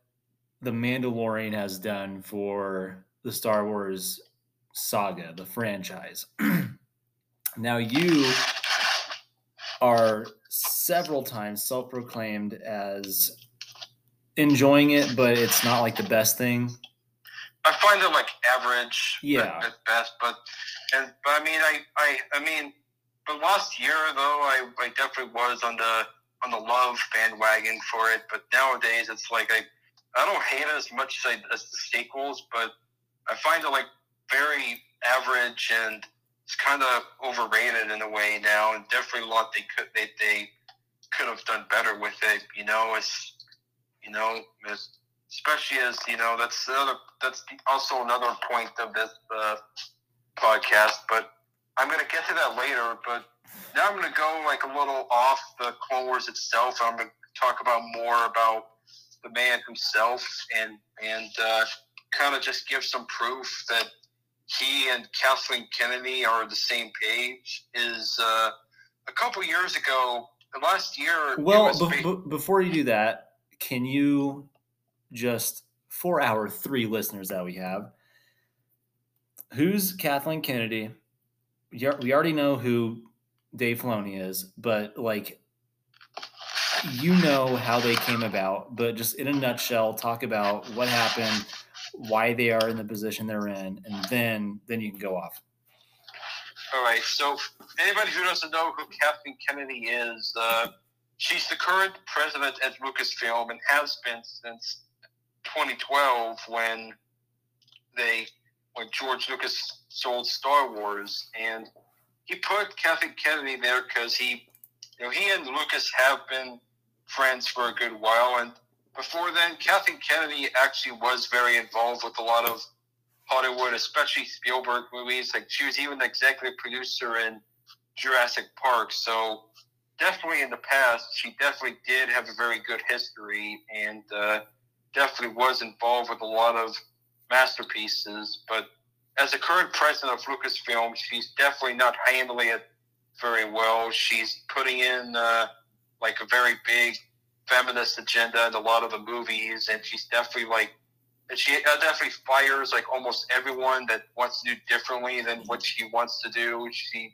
the Mandalorian has done for the Star Wars saga, the franchise. now, you are several times self proclaimed as enjoying it, but it's not like the best thing. I find it like average, yeah, at best. But and but I mean, I I I mean, last year though, I, I definitely was on the on the love bandwagon for it. But nowadays, it's like I I don't hate it as much as, I, as the sequels, but I find it like very average and it's kind of overrated in a way now. And definitely a lot they could they they could have done better with it. You know, it's you know, it's, especially as you know that's another that's also another point of this uh, podcast, but I'm going to get to that later, but now I'm going to go like a little off the Clone Wars itself. I'm going to talk about more about the man himself and and uh, kind of just give some proof that he and Kathleen Kennedy are on the same page. Is uh, a couple years ago, last year. Well, be- be- before you do that, can you just for our three listeners that we have, who's Kathleen Kennedy? We already know who Dave Filoni is, but like you know how they came about, but just in a nutshell, talk about what happened, why they are in the position they're in, and then then you can go off. All right. So anybody who doesn't know who Kathleen Kennedy is, uh, she's the current president at Lucasfilm and has been since 2012 when they when George Lucas sold Star Wars, and he put Kathleen Kennedy there because he, you know, he and Lucas have been friends for a good while, and before then, Kathleen Kennedy actually was very involved with a lot of Hollywood, especially Spielberg movies. Like she was even the executive producer in Jurassic Park, so definitely in the past, she definitely did have a very good history and uh, definitely was involved with a lot of masterpieces. But as the current president of Lucasfilm, she's definitely not handling it very well. She's putting in uh, like a very big feminist agenda in a lot of the movies, and she's definitely like, and she uh, definitely fires like almost everyone that wants to do differently than what she wants to do. She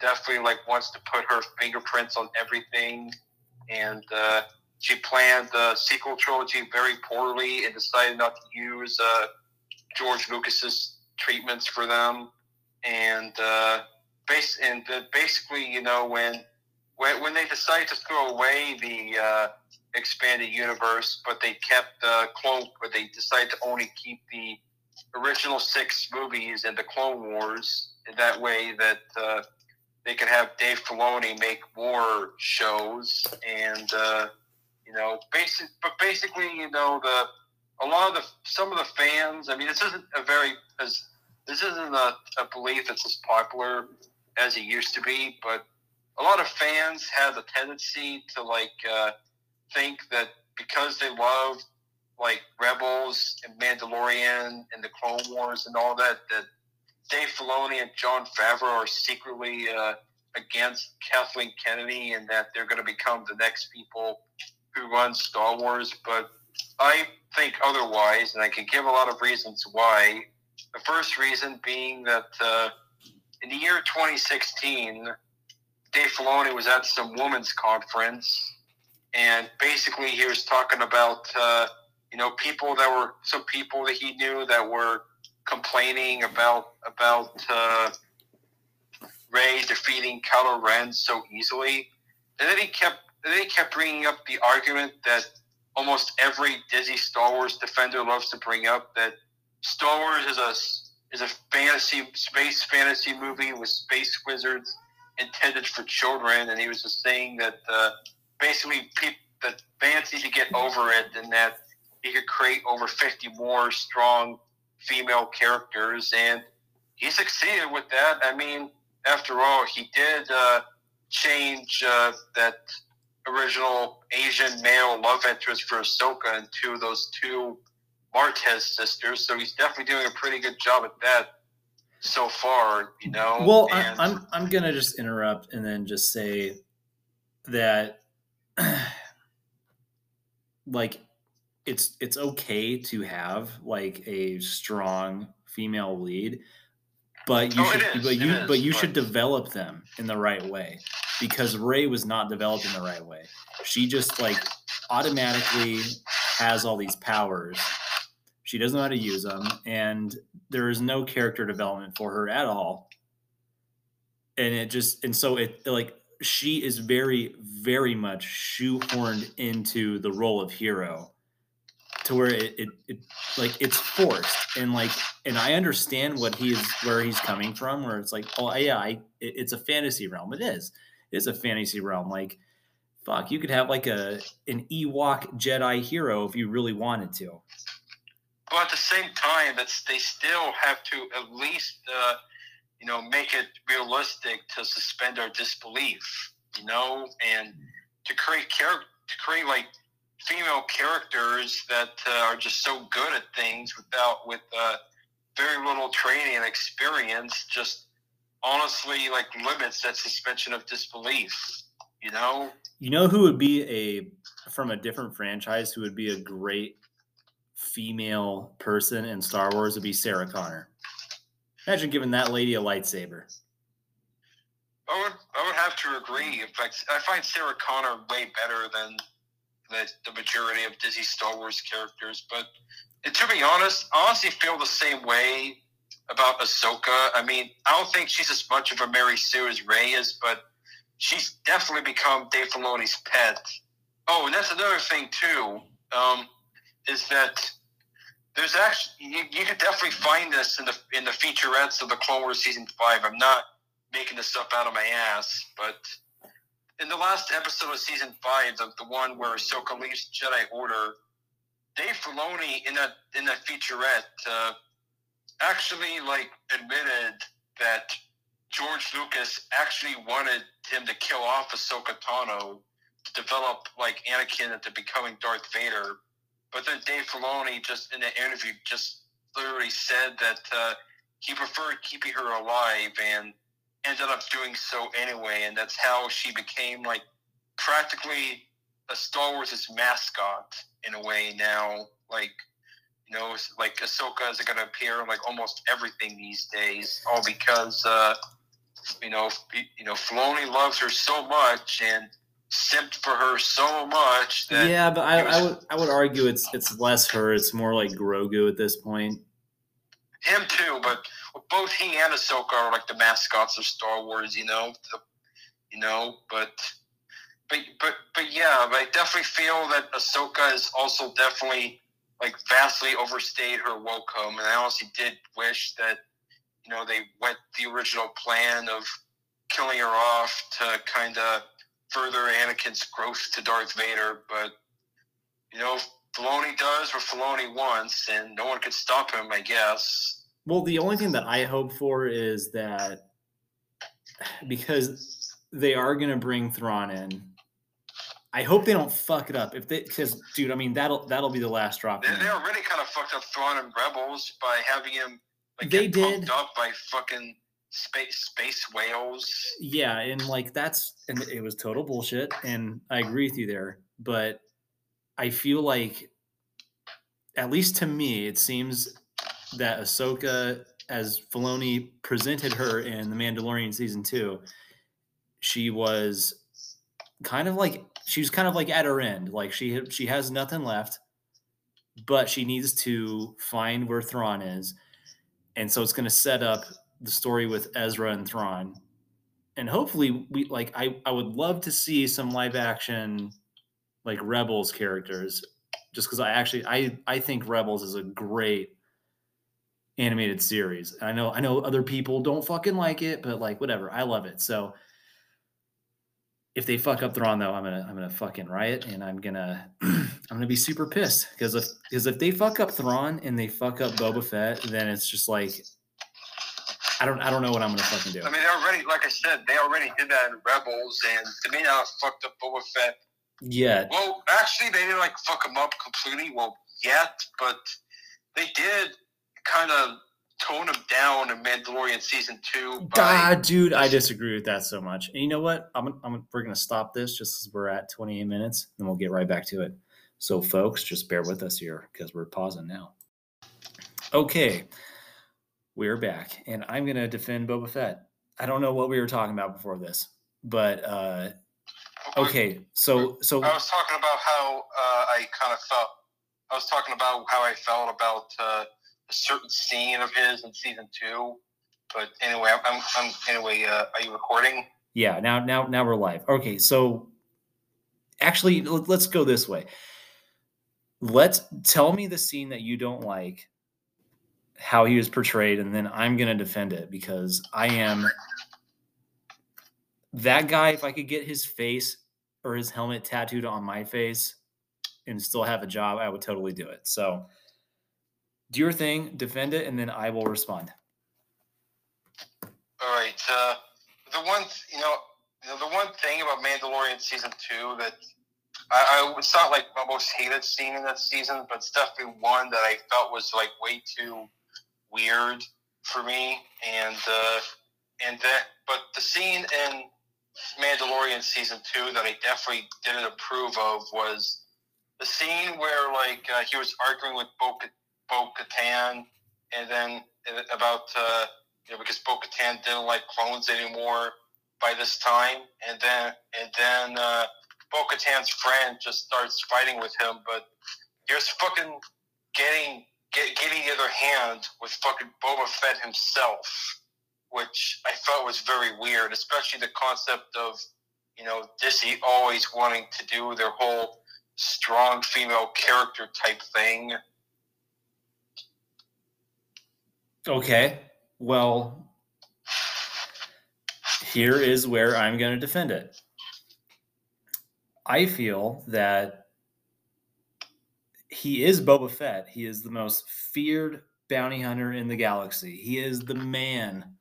definitely like wants to put her fingerprints on everything, and uh, she planned the sequel trilogy very poorly and decided not to use uh, George Lucas's treatments for them, and uh, base and basically, you know, when when when they decided to throw away the uh, expanded universe, but they kept the clone, but they decided to only keep the original six movies and the Clone Wars. In that way, that uh, they could have Dave Filoni make more shows, and uh, you know, basic. But basically, you know, the a lot of the some of the fans. I mean, this isn't a very as this isn't a, a belief that's as popular as it used to be, but a lot of fans have a tendency to like uh, think that because they love like Rebels and Mandalorian and the Clone Wars and all that that Dave Filoni and Jon Favreau are secretly uh, against Kathleen Kennedy and that they're going to become the next people who run Star Wars. But I think otherwise, and I can give a lot of reasons why. The first reason being that uh, in the year 2016, Dave Filoni was at some women's conference, and basically he was talking about uh, you know people that were some people that he knew that were complaining about about uh, Rey defeating Kylo Ren so easily, and then he kept then he kept bringing up the argument that almost every Disney Star Wars defender loves to bring up that Star Wars is a is a fantasy space fantasy movie with space wizards intended for children, and he was just saying that uh, basically people, that fans need to get over it, and that he could create over fifty more strong female characters, and he succeeded with that. I mean, after all, he did uh, change uh, that original Asian male love interest for Ahsoka into those two Martez sisters, so he's definitely doing a pretty good job at that so far. You know. Well, and, I, I'm I'm gonna just interrupt and then just say that, like, it's it's okay to have like a strong female lead, but you oh, should but you but you but... should develop them in the right way because Rey was not developed in the right way. She just like automatically has all these powers. She doesn't know how to use them, and there is no character development for her at all. And it just and so it like she is very very much shoehorned into the role of hero to where it, it, it like it's forced and like and i understand what he's where he's coming from where it's like oh yeah I, it, it's a fantasy realm it is is a fantasy realm. Like fuck you could have like a an ewok jedi hero if you really wanted to. But at the same time it's they still have to at least uh, you know make it realistic to suspend our disbelief you know? And to create character to create like female characters that uh, are just so good at things without with uh, very little training and experience just honestly like limits that suspension of disbelief you know you know who would be a from a different franchise who would be a great female person in star wars would be sarah connor imagine giving that lady a lightsaber I would, I would have to agree. In fact, I find Sarah Connor way better than the, the majority of Disney Star Wars characters. But to be honest, I honestly feel the same way about Ahsoka. I mean, I don't think she's as much of a Mary Sue as Rey is, but she's definitely become Dave Filoni's pet. Oh, and that's another thing too. Um, is that there's actually you, you could definitely find this in the in the featurettes of the Clone Wars season five. I'm not making this up out of my ass, but in the last episode of season five, the, the one where Ahsoka leaves Jedi Order, Dave Filoni in that in that featurette uh, actually like admitted that George Lucas actually wanted him to kill off Ahsoka Tano to develop like Anakin into becoming Darth Vader. But then Dave Filoni just in the interview just literally said that uh, he preferred keeping her alive and ended up doing so anyway, and that's how she became like practically a Star Wars' mascot in a way now. Like, you know, like Ahsoka is going to appear in like almost everything these days, all because uh, you know, you know, Filoni loves her so much and simped for her so much that yeah, but I, was, I would I would argue it's it's less her. It's more like Grogu at this point. Him too, but both he and Ahsoka are like the mascots of Star Wars, you know. The, you know, but but but but yeah, but I definitely feel that Ahsoka is also definitely like vastly overstayed her welcome, and I honestly did wish that you know they went the original plan of killing her off to kind of further Anakin's growth to Darth Vader, but you know, Filoni does what Filoni wants, and no one could stop him, I guess. Well, the only thing that I hope for is that because they are going to bring Thrawn in, I hope they don't fuck it up. If they, because dude, I mean that'll that'll be the last drop. They, they already kind of fucked up Thrawn and Rebels by having him like They did. up by fucking space space whales. Yeah, and like that's and it was total bullshit, and I agree with you there. But I feel like, at least to me, it seems that Ahsoka, as Filoni presented her in The Mandalorian season two, she was kind of like she was kind of like at her end. Like she she has nothing left, but she needs to find where Thrawn is, and so it's going to set up the story with Ezra and Thrawn. And hopefully we like I, I would love to see some live action like rebels characters just because i actually i i think rebels is a great animated series. I know i know other people don't fucking like it but like whatever. I love it. So if they fuck up Thrawn though i'm gonna i'm gonna fucking riot and i'm gonna i'm gonna be super pissed because if because if they fuck up Thrawn and they fuck up Boba Fett then it's just like I don't I don't know what I'm gonna fucking do. I mean, they already, like I said, they already did that in Rebels, and they may not have fucked up Boba Fett. Yeah, Well, actually, they didn't like fuck him up completely. Well, yet, but they did kind of tone him down in Mandalorian season two. God, dude, I disagree with that so much. And you know what? I'm, I'm we're gonna stop this just as we're at 28 minutes, and we'll get right back to it. So, folks, just bear with us here because we're pausing now. Okay, we're back, and I'm gonna defend Boba Fett. I don't know what we were talking about before this, but uh, okay. So, so I was talking about how uh, I kind of felt. I was talking about how I felt about uh, a certain scene of his in season two. But anyway, I'm, I'm, anyway. Uh, are you recording? Yeah, now now now we're live. Okay, so actually let's go this way. Let's tell me the scene that you don't like, how he was portrayed, and then I'm gonna defend it because I am that guy. If I could get his face or his helmet tattooed on my face and still have a job, I would totally do it. So do your thing, defend it, and then I will respond. All right. Uh, the one, you know, you know, the one thing about Mandalorian season two that I, I it's not like my most hated scene in that season, but it's definitely one that I felt was like way too weird for me. And uh, and that, but the scene in Mandalorian season two that I definitely didn't approve of was the scene where like uh, he was arguing with Bo Bo Katan, and then uh, about. Uh, you know, because Bo Katan didn't like clones anymore by this time, and then and then uh, Bo Katan's friend just starts fighting with him, but he was fucking getting get, getting the other hand with fucking Boba Fett himself, which I felt was very weird, especially the concept of you know Disney always wanting to do their whole strong female character type thing. Okay. Well, here is where I'm going to defend it. I feel that he is Boba Fett. He is the most feared bounty hunter in the galaxy. He is the man,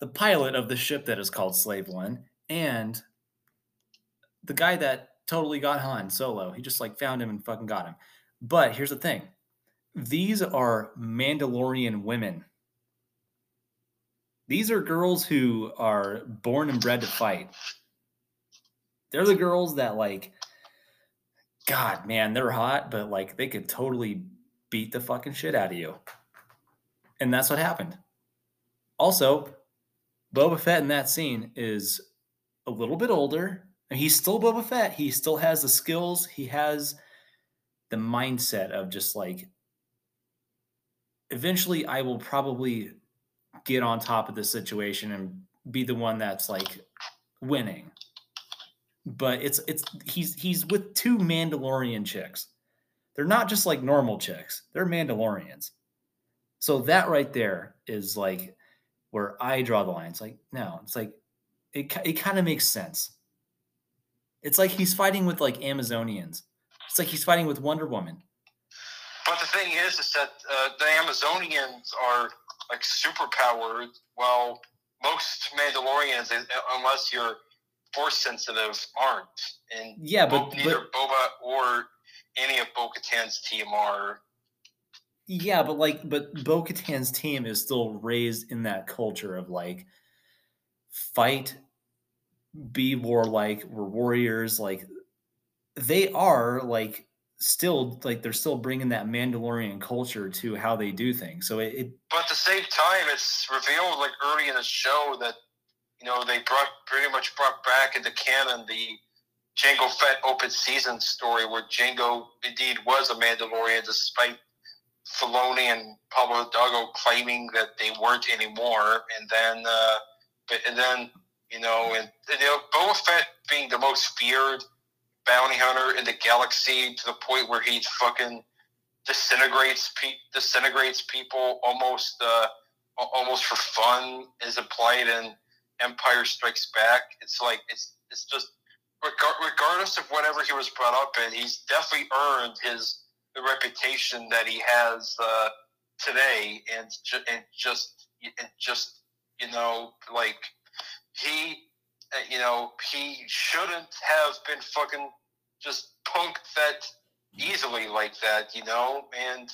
the pilot of the ship that is called Slave One, and the guy that totally got Han solo. He just like found him and fucking got him. But here's the thing these are Mandalorian women. These are girls who are born and bred to fight. They're the girls that like God, man, they're hot, but like they could totally beat the fucking shit out of you. And that's what happened. Also, Boba Fett in that scene is a little bit older. He's still Boba Fett. He still has the skills. He has the mindset of just like eventually I will probably get on top of the situation and be the one that's like winning. But it's it's he's he's with two Mandalorian chicks. They're not just like normal chicks. They're Mandalorians. So that right there is like where I draw the line. It's like no, it's like it it kind of makes sense. It's like he's fighting with like Amazonians. It's like he's fighting with Wonder Woman. But the thing is, is that uh, the Amazonians are like superpowered. while most Mandalorians, uh, unless you're force sensitive aren't, and yeah, but neither but, Boba or any of Bo Katan's team are. Yeah, but like, but Bo Katan's team is still raised in that culture of like fight, be warlike, we're warriors. Like, they are like still like they're still bringing that Mandalorian culture to how they do things. So it, it but at the same time, it's revealed like early in the show that you know they brought pretty much brought back into canon the Jango Fett open season story where Jango indeed was a Mandalorian despite Filoni and Pablo Hidalgo claiming that they weren't anymore, and then uh, and then you know and, and you know Boba Fett being the most feared bounty hunter in the galaxy to the point where he fucking disintegrates pe- disintegrates people almost uh, almost for fun is implied in Empire Strikes Back. It's like it's it's just regardless of whatever he was brought up in, he's definitely earned his the reputation that he has uh, today, and ju- and just and just you know like he you know, he shouldn't have been fucking just punked that easily like that, you know, and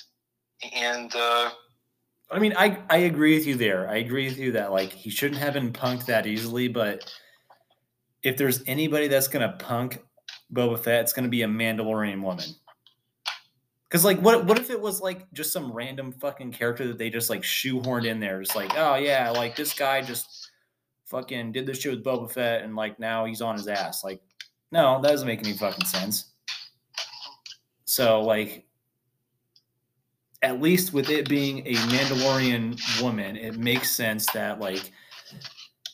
and uh I mean, I I agree with you there. I agree with you that like he shouldn't have been punked that easily, but if there's anybody that's gonna punk Boba Fett, it's gonna be a Mandalorian woman. Cause like what what if it was like just some random fucking character that they just like shoehorned in there, just like, oh yeah, like this guy just fucking did this shit with Boba Fett and like now he's on his ass. Like, no, that doesn't make any fucking sense. So like at least with it being a Mandalorian woman, it makes sense that like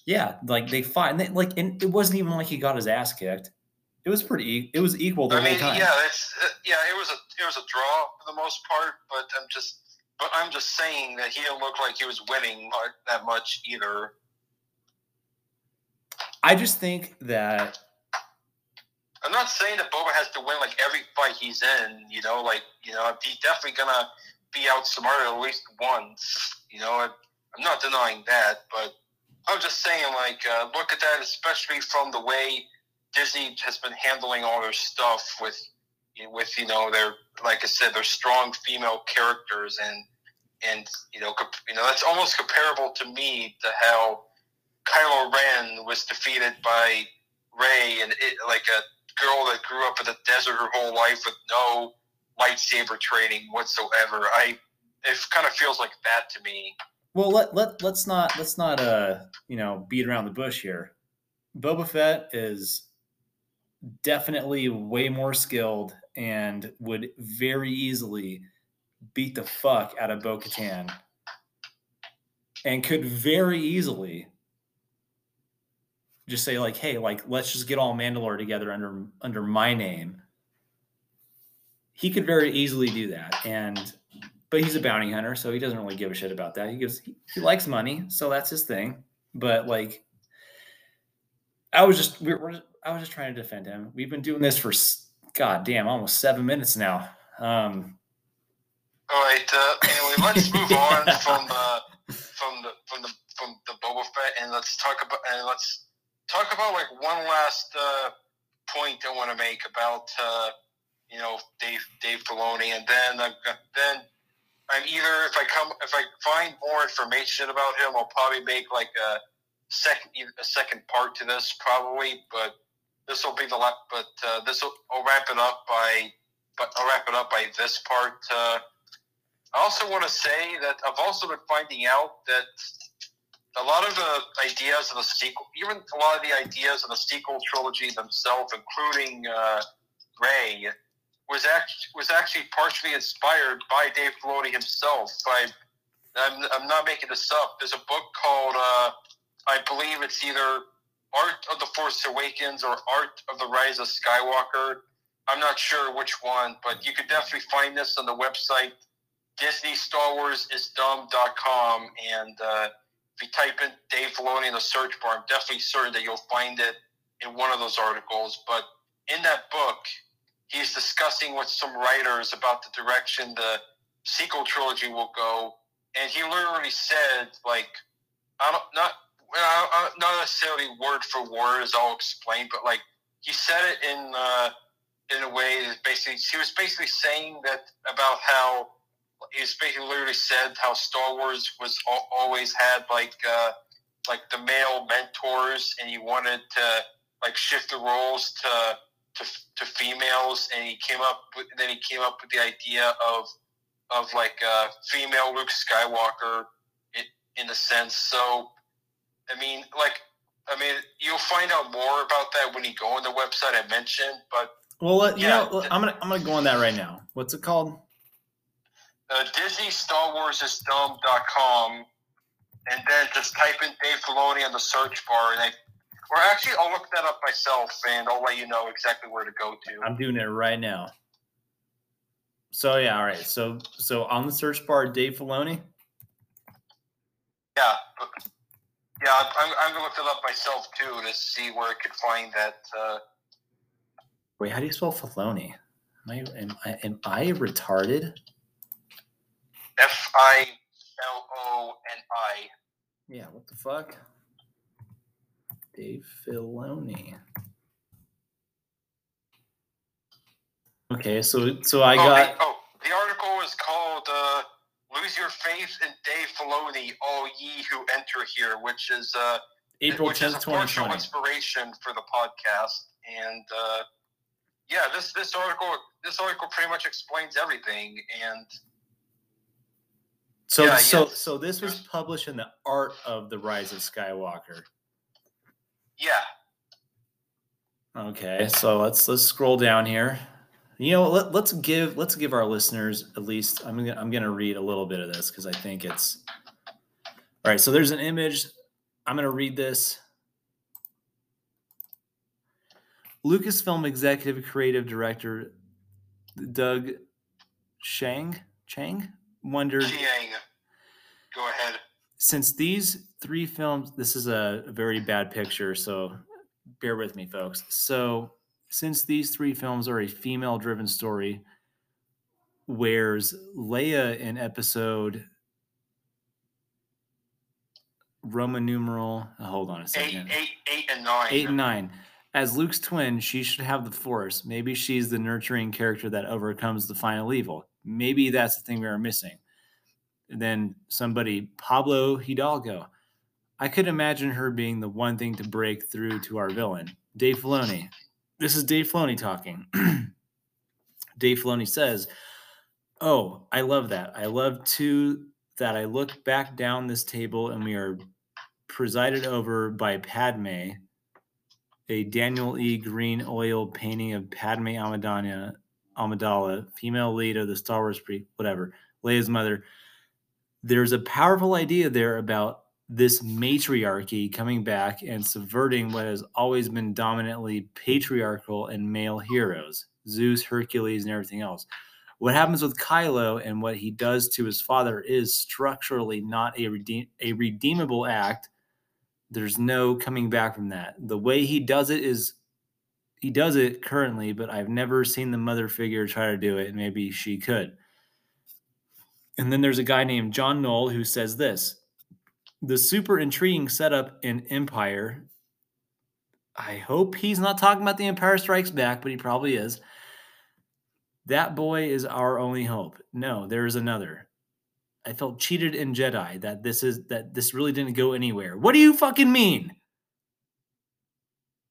yeah, like they fought and they, like and it wasn't even like he got his ass kicked. It was pretty. It was equal the I mean, whole time. Yeah, it's uh, yeah. It was a it was a draw for the most part, but I'm just but I'm just saying that he didn't look like he was winning that much either. I just think that I'm not saying that Boba has to win like every fight he's in. You know, like you know, he's definitely gonna be outsmarted at least once. You know, I'm not denying that, but I'm just saying, like, uh, look at that, especially from the way Disney has been handling all their stuff with, with you know, their like I said, their strong female characters and and you know, comp- you know, that's almost comparable to me to how Kylo Ren was defeated by Rey, and it, like a girl that grew up in the desert her whole life with no lightsaber training whatsoever. I it kind of feels like that to me. Well, let let let's not let's not uh you know beat around the bush here. Boba Fett is definitely way more skilled and would very easily beat the fuck out of Bo Katan and could very easily just say like, hey, like let's just get all Mandalore together under under my name. He could very easily do that, and but he's a bounty hunter, so he doesn't really give a shit about that. He gives he, he likes money, so that's his thing. But like, I was just we we're, I was just trying to defend him. We've been doing this for god damn almost seven minutes now. Um, all right. Uh, anyway, let's move on from the from the from the from the Boba Fett, and let's talk about and let's talk about like one last uh, point I want to make about uh, you know Dave Dave Filoni, and then got, then I'm either if I come if I find more information about him, I'll probably make like a second a second part to this probably, but this will be the last. But uh, this will I'll wrap it up by but I'll wrap it up by this part. Uh, I also want to say that I've also been finding out that a lot of the ideas of the sequel, even a lot of the ideas of the sequel trilogy themselves, including uh, Rey, was actually was actually partially inspired by Dave Filoni himself. By I'm, I'm not making this up. There's a book called uh, I believe it's either Art of the Force Awakens or Art of the Rise of Skywalker. I'm not sure which one, but you could definitely find this on the website Disney Star Wars and uh, if you type in Dave Filoni in the search bar, I'm definitely certain that you'll find it in one of those articles. But in that book, he's discussing with some writers about the direction the sequel trilogy will go, and he literally said, like, I don't not well, uh, not necessarily word for word as I'll explain, but like he said it in uh, in a way that basically he was basically saying that about how he was basically literally said how Star Wars was always had like uh, like the male mentors, and he wanted to like shift the roles to to, to females, and he came up with then he came up with the idea of of like a female Luke Skywalker in, in a sense. So I mean, like I mean, you'll find out more about that when you go on the website I mentioned. But well, you yeah, know, I'm gonna I'm gonna go on that right now. What's it called? Uh, Disney Star Wars is dumb.com and then just type in Dave Filoni on the search bar, and I, or actually, I'll look that up myself, and I'll let you know exactly where to go to. I'm doing it right now. So yeah, all right. So so on the search bar, Dave Filoni. Yeah, yeah. I'm, I'm gonna look it up myself too to see where I could find that. Uh... Wait, how do you spell Filoni? Am I am I, am I retarded? F I L O N I. Yeah, what the fuck? Dave Filoni. Okay, so so I oh, got. Oh, the article is called uh, "Lose Your Faith in Dave Filoni, All Ye Who Enter Here," which is uh, April tenth, twenty twenty. Inspiration for the podcast, and uh, yeah, this this article this article pretty much explains everything, and so yeah, so so this was published in the Art of the Rise of Skywalker. Yeah. Okay, so let's let's scroll down here. You know, let, let's give let's give our listeners at least. I'm gonna I'm gonna read a little bit of this because I think it's all right. So there's an image. I'm gonna read this. Lucasfilm executive creative director Doug Shang Chang wondered. Chiang. Go ahead. Since these three films, this is a very bad picture, so bear with me, folks. So, since these three films are a female driven story, where's Leia in episode Roman numeral, uh, hold on a second. Eight, eight, eight and nine. Eight and nine. As Luke's twin, she should have the Force. Maybe she's the nurturing character that overcomes the final evil. Maybe that's the thing we are missing. And then somebody, Pablo Hidalgo. I could imagine her being the one thing to break through to our villain, Dave Filoni. This is Dave Filoni talking. Dave Filoni says, Oh, I love that. I love too that I look back down this table and we are presided over by Padme, a Daniel E. Green oil painting of Padme Amidala, Amidala, female lead of the Star Wars pre, whatever, Leia's mother. There's a powerful idea there about this matriarchy coming back and subverting what has always been dominantly patriarchal and male heroes, Zeus, Hercules, and everything else. What happens with Kylo and what he does to his father is structurally not a, redeem- a redeemable act. There's no coming back from that. The way he does it is he does it currently, but I've never seen the mother figure try to do it. Maybe she could. And then there's a guy named John Knoll who says this the super intriguing setup in Empire. I hope he's not talking about the Empire Strikes Back, but he probably is. That boy is our only hope. No, there is another. I felt cheated in Jedi that this is that this really didn't go anywhere. What do you fucking mean?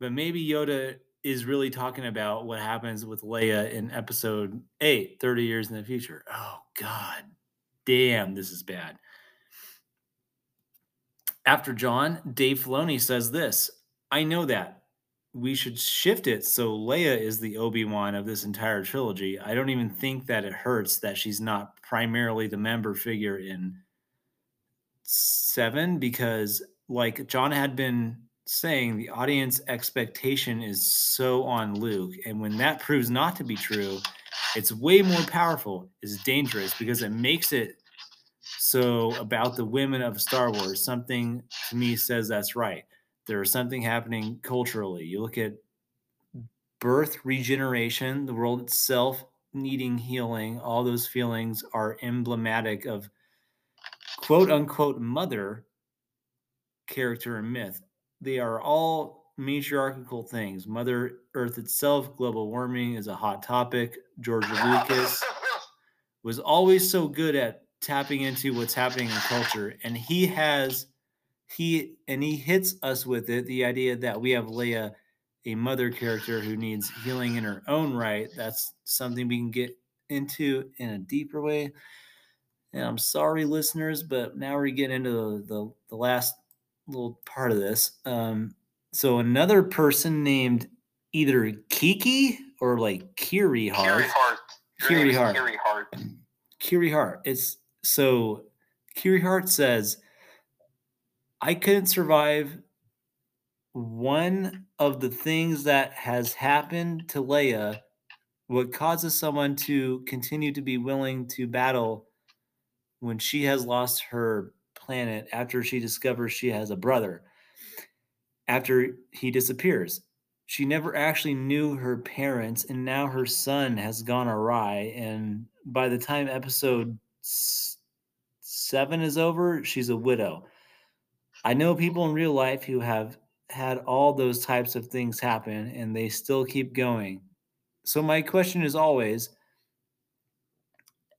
But maybe Yoda is really talking about what happens with Leia in episode 8, 30 years in the future. Oh god. Damn, this is bad. After John, Dave Filoni says this I know that. We should shift it so Leia is the Obi Wan of this entire trilogy. I don't even think that it hurts that she's not primarily the member figure in seven because, like John had been saying, the audience expectation is so on Luke. And when that proves not to be true, it's way more powerful, it's dangerous because it makes it so about the women of Star Wars, something to me says that's right. There's something happening culturally. You look at birth regeneration, the world itself needing healing, all those feelings are emblematic of quote unquote mother character and myth. They are all matriarchal things. Mother Earth itself, global warming is a hot topic. George Lucas was always so good at tapping into what's happening in culture, and he has he and he hits us with it the idea that we have Leia, a mother character who needs healing in her own right. That's something we can get into in a deeper way. And I'm sorry, listeners, but now we're getting into the, the, the last little part of this. Um, so another person named either Kiki or like Kiri Hart. Kiri Hart. Kiri Hart. Kiri Hart. Kiri Hart. It's so Kiri Hart says, I couldn't survive one of the things that has happened to Leia, what causes someone to continue to be willing to battle when she has lost her planet after she discovers she has a brother, after he disappears. She never actually knew her parents, and now her son has gone awry. And by the time episode seven is over, she's a widow. I know people in real life who have had all those types of things happen and they still keep going. So, my question is always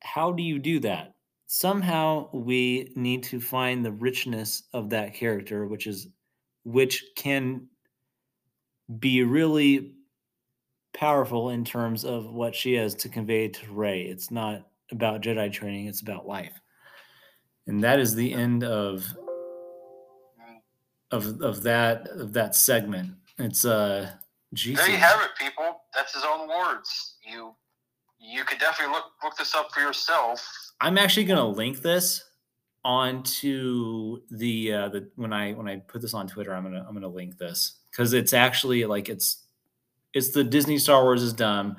how do you do that? Somehow we need to find the richness of that character, which is which can be really powerful in terms of what she has to convey to Rey. It's not about Jedi training, it's about life. And that is the end of of of that of that segment. It's uh Jesus. There you have it, people. That's his own words. You you could definitely look look this up for yourself. I'm actually gonna link this onto the uh the when I when I put this on Twitter, I'm gonna I'm gonna link this because it's actually like it's it's the Disney Star Wars is dumb,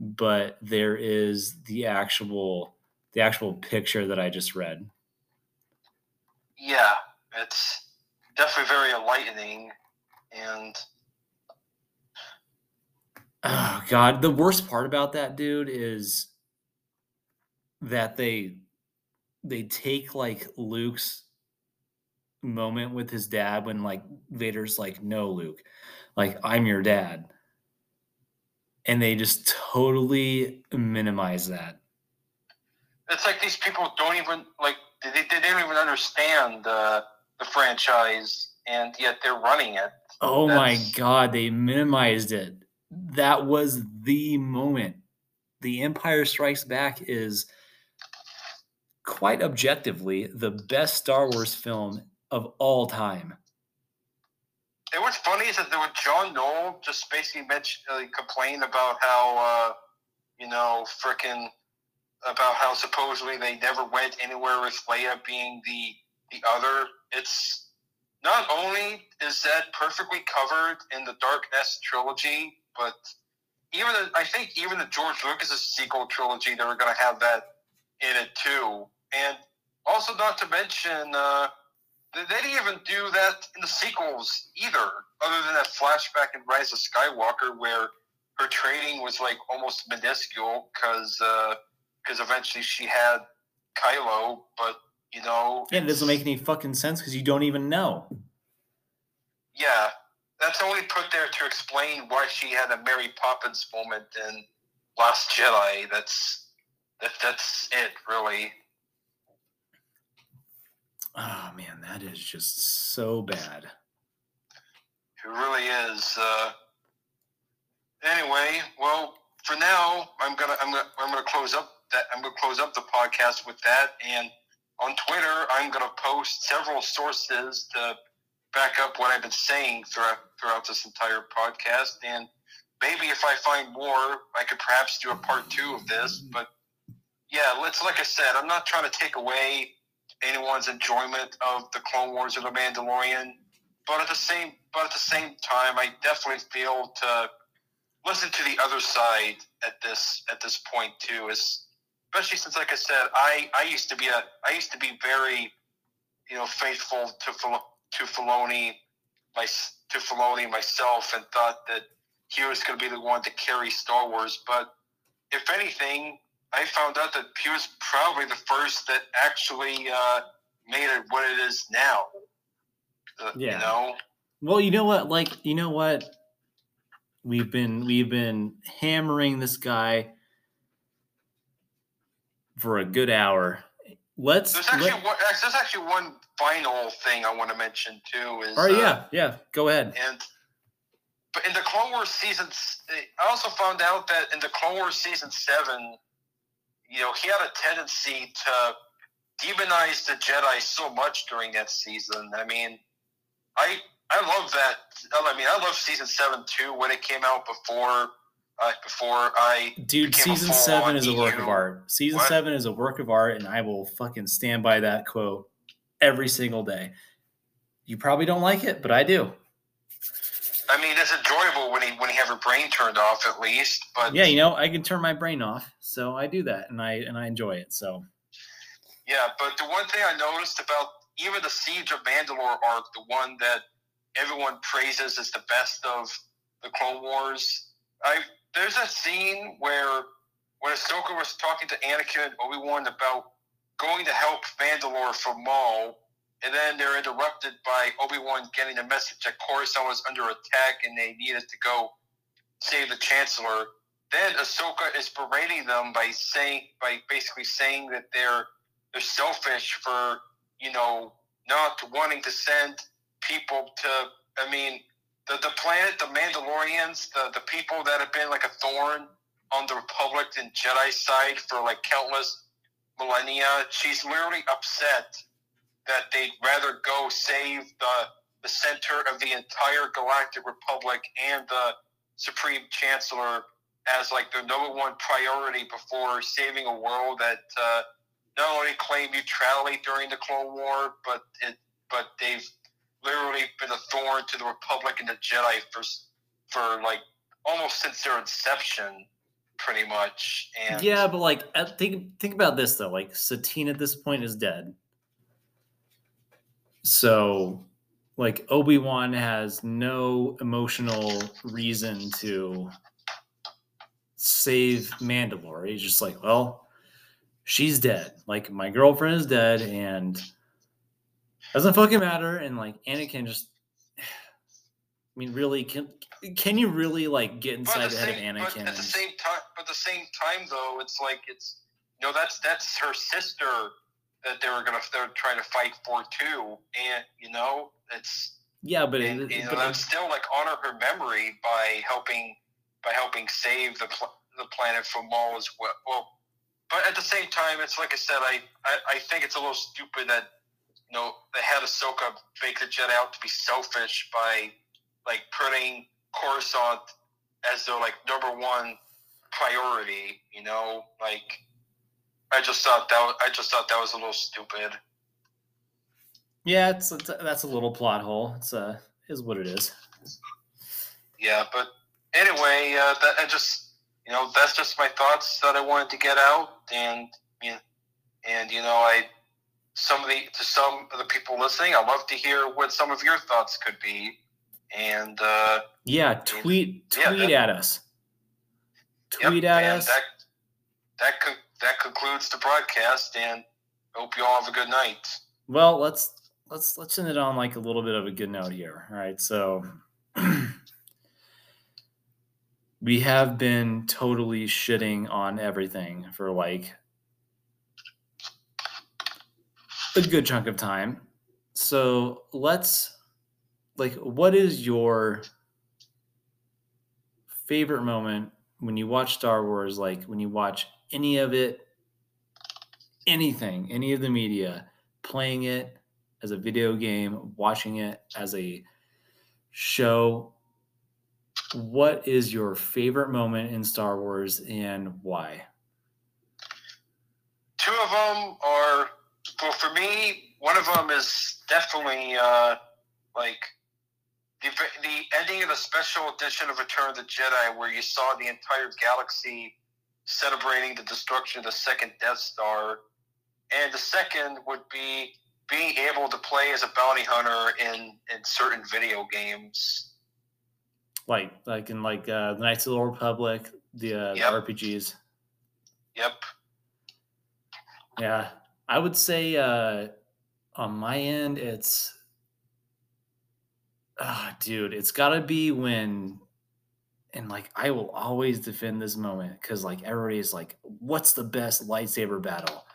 but there is the actual the actual picture that I just read. Yeah, it's definitely very enlightening and oh god the worst part about that dude is that they they take like luke's moment with his dad when like vader's like no luke like i'm your dad and they just totally minimize that it's like these people don't even like they, they don't even understand uh the franchise, and yet they're running it. Oh That's... my god, they minimized it. That was the moment. The Empire Strikes Back is quite objectively the best Star Wars film of all time. And what's funny is that there was John Knoll just basically mentioned, uh, complained about how, uh, you know, freaking about how supposedly they never went anywhere with Leia being the the other. It's not only is that perfectly covered in the Dark Nest trilogy, but even the, I think even the George Lucas sequel trilogy, they were going to have that in it too. And also, not to mention, uh, they didn't even do that in the sequels either, other than that flashback in Rise of Skywalker where her training was like almost minuscule because because uh, eventually she had Kylo, but you know, yeah, it doesn't make any fucking sense because you don't even know. Yeah, that's only put there to explain why she had a Mary Poppins moment in Last Jedi. That's that. That's it, really. Oh man, that is just so bad. It really is. Uh, anyway, well, for now, I'm gonna I'm gonna I'm gonna close up that I'm gonna close up the podcast with that and on Twitter, I'm to post several sources to back up what I've been saying throughout throughout this entire podcast. And maybe if I find more, I could perhaps do a part two of this. But yeah, let's like I said, I'm not trying to take away anyone's enjoyment of the Clone Wars or the Mandalorian, but at the same but at the same time, I definitely feel to listen to the other side at this at this point too. Is especially since, like I said, I, I used to be a I used to be very, you know, faithful to to Filoni, my to Filoni myself, and thought that he was going to be the one to carry Star Wars. But if anything, I found out that he was probably the first that actually uh, made it what it is now. Uh, Yeah. You know. Well, you know what? Like, you know what? We've been we've been hammering this guy for a good hour. Let's There's actually let, one, there's actually one final thing I want to mention too. Is Oh uh, yeah, yeah. Go ahead. And but in the Clone Wars season, I also found out that in the Clone Wars season seven, you know, he had a tendency to demonize the Jedi so much during that season. I mean, I I love that. I mean, I love season seven too when it came out before uh, before I Dude, season seven is a work of art. Season What? seven is a work of art, and I will fucking stand by that quote every single day. You probably don't like it, but I do. I mean, it's enjoyable when he when he have your brain turned off at least. But Yeah, you know, I can turn my brain off, so I do that, and I and I enjoy it. So Yeah, but the one thing I noticed about even the Siege of Mandalore arc, the one that everyone praises as the best of the Clone Wars, I there's a scene where when Ahsoka was talking to Anakin and Obi Wan about going to help Mandalore from Maul, and then they're interrupted by Obi Wan getting a message that Coruscant was under attack and they needed to go save the Chancellor. Then Ahsoka is berating them by saying by basically saying that they're they're selfish for you know not wanting to send people to i mean the, the planet the mandalorians the, the people that have been like a thorn on the republic and jedi side for like countless millennia she's literally upset that they'd rather go save the the center of the entire galactic republic and the supreme chancellor as like their number one priority before saving a world that uh, not only claimed neutrality during the Clone War, but it, but they've literally been a thorn to the Republic and the Jedi for for like almost since their inception, pretty much. And yeah, but like uh, think think about this though. Like Satine at this point is dead, so like Obi Wan has no emotional reason to save Mandalore. He's just like, well, she's dead. Like my girlfriend is dead, and doesn't fucking matter. And like Anakin just, I mean, really can can you really like get inside the the head of same, Anakin? but at the same time, but at the same time though, it's like it's you know that's that's her sister that they were gonna they're trying to fight for too, and you know it's yeah, but, and it, you know but that's still like honor her memory by helping by helping save the pl- the planet from Maul as well. Well, but at the same time, it's like I said, I, I I think it's a little stupid that you know they had Ahsoka make the Jedi out to be selfish by like putting Coruscant as their like number one priority. You know, like I just thought that was, I just thought that was a little stupid. Yeah, it's, it's that's a little plot hole. It's uh is what it is. yeah but anyway uh, that i just you know that's just my thoughts that i wanted to get out and you know, and you know i some of the to some of the people listening i'd love to hear what some of your thoughts could be and uh Yeah, tweet Yeah, tweet that- at us. yep, Tweet at us. that that con- that concludes the broadcast and hope you all have a good night Well, let's let's let's end it on like a little bit of a good note here. All right, so we have been totally shitting on everything for like a good chunk of time. So let's like what is your favorite moment when you watch Star Wars like when you watch any of it anything any of the media playing it as a video game watching it as a show. What is your favorite moment in Star Wars and why? Two of them are well for me one of them is definitely uh like the, the ending of the special edition of return of the jedi where you saw the entire galaxy celebrating the destruction of the second death star. And the second would be being able to play as a bounty hunter in in certain video games. Like like in like uh the Knights of the Old Republic the, uh, Yep. the RPGs yep. Yeah, I would say uh, on my end, it's ah, dude, it's got to be when, and like I will always defend this moment because like everybody's like, what's the best lightsaber battle?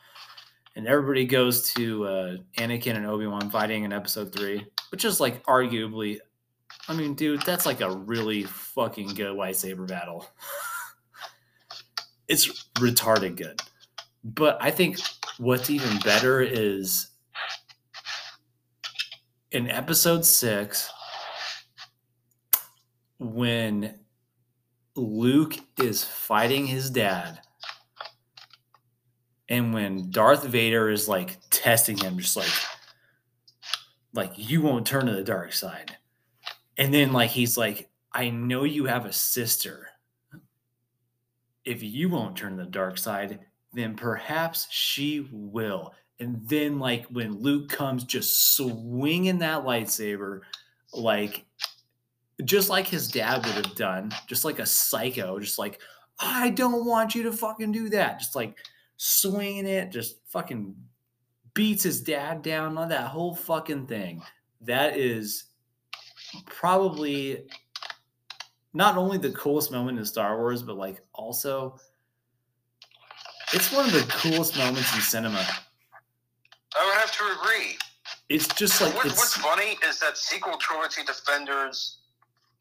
And everybody goes to uh, Anakin and Obi Wan fighting in Episode Three, which is like arguably, I mean, dude, that's like a really fucking good lightsaber battle. it's retarded good. But I think what's even better is in episode six when Luke is fighting his dad and when Darth Vader is like testing him just like like you won't turn to the dark side. And then like he's like I know you have a sister. If you won't turn to the dark side, then perhaps she will. And then, like, when Luke comes just swinging that lightsaber, like, just like his dad would have done, just like a psycho, just like, I don't want you to fucking do that. Just like swinging it, just fucking beats his dad down on that whole fucking thing. That is probably not only the coolest moment in Star Wars, but like also it's one of the coolest moments in cinema. I would have to agree. It's just like what, it's, what's funny is that sequel trilogy defenders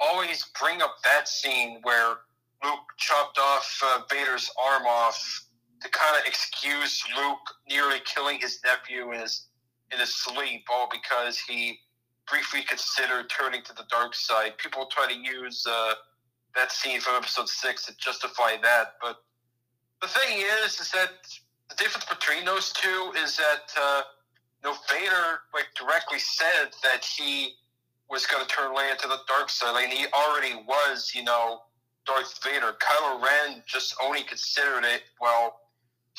always bring up that scene where Luke chopped off uh, Vader's arm off to kind of excuse Luke nearly killing his nephew in his in his sleep, all because he briefly considered turning to the dark side. People try to use uh, that scene from Episode Six to justify that, but the thing is, is that the difference between those two is that uh, you know, Vader like directly said that he was going to turn Leia to the dark side, and he already was, you know, Darth Vader. Kylo Ren just only considered it while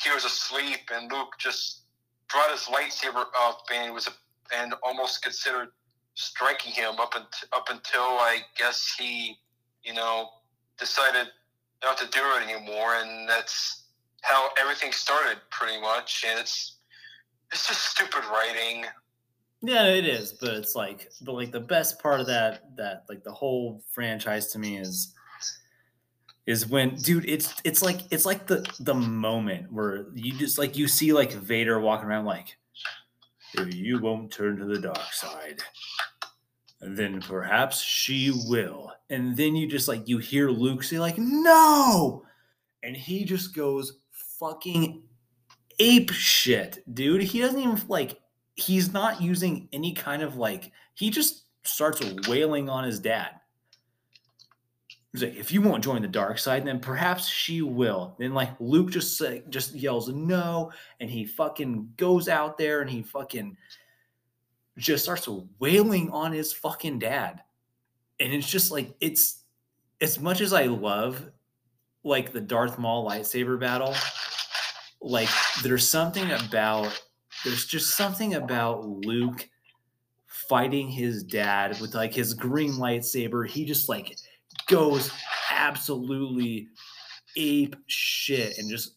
he was asleep, and Luke just brought his lightsaber up and was and almost considered striking him up and up until I guess he, you know, decided not to do it anymore, and that's how everything started, pretty much. And it's it's just stupid writing. Yeah, it is, but it's like, but like the best part of that, that like the whole franchise to me is, is when, dude, it's it's like it's like the the moment where you just like you see like Vader walking around like, if you won't turn to the dark side, then perhaps she will, and then you just like you hear Luke say like, no, and he just goes fucking ape shit, dude. He doesn't even like he's not using any kind of like he just starts wailing on his dad. He's like, if you won't join the dark side, then perhaps she will. Then like Luke just like just yells no, and he fucking goes out there and he fucking just starts wailing on his fucking dad. And it's just like it's as much as I love like the Darth Maul lightsaber battle, like there's something about there's just something about Luke fighting his dad with like his green lightsaber. He just like goes absolutely ape shit and just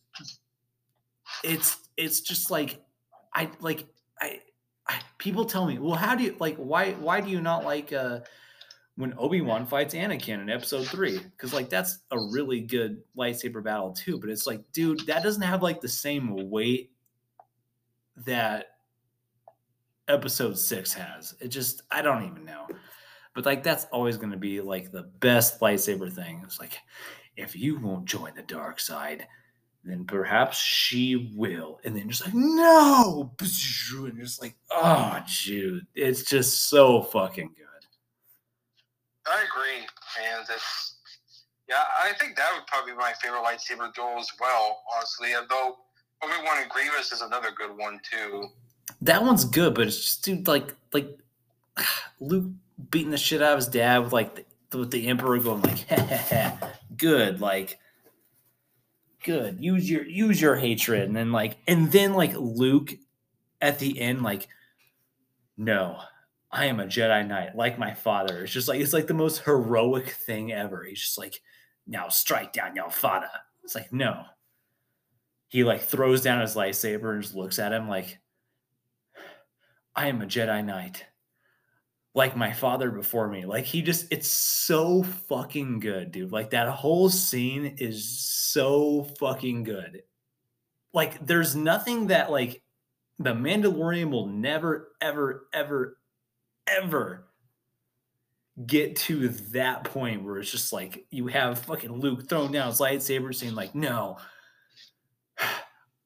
it's it's just like I like I, I people tell me, well, how do you like why why do you not like uh when Obi Wan fights Anakin in Episode Three, because like that's a really good lightsaber battle too. But it's like, dude, that doesn't have like the same weight that Episode Six has. It just, I don't even know. But like, that's always going to be like the best lightsaber thing. It's like, if you won't join the dark side, then perhaps she will. And then just like, no, and just like, oh, dude, it's just so fucking good. I agree, and yeah. I think that would probably be my favorite lightsaber duel as well. Honestly, although Obi Wan and Grievous is another good one too. That one's good, but it's just dude, like like Luke beating the shit out of his dad with like the, with the Emperor going like, good, like good. Use your use your hatred, and then like and then like Luke at the end like, no, I am a Jedi Knight, like my father. It's just like it's like the most heroic thing ever. He's just like, now strike down your father. It's like, no. He like throws down his lightsaber and just looks at him like, I am a Jedi Knight, like my father before me. Like he just it's so fucking good, dude. Like that whole scene is so fucking good. Like there's nothing that like the Mandalorian will never ever ever ever get to that point where it's just like you have fucking Luke throwing down his lightsaber saying like no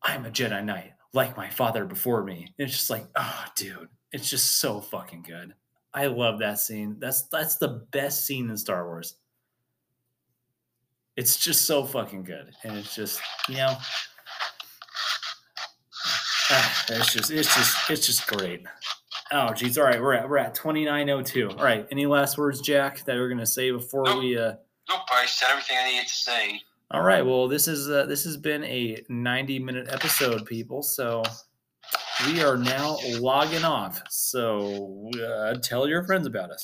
I'm a Jedi Knight like my father before me. And it's just like, oh dude, it's just so fucking good. I love that scene. That's that's the best scene in Star Wars. It's just so fucking good, and it's just you know, ah, it's just it's just it's just great. Oh geez, all right, we're at we're at twenty nine oh two. All right, any last words, Jack, that we're gonna say before Nope. we? uh Nope, I said everything I needed to say. All right, well this is uh, this has been a ninety minute episode, people. So we are now logging off. So uh, tell your friends about us.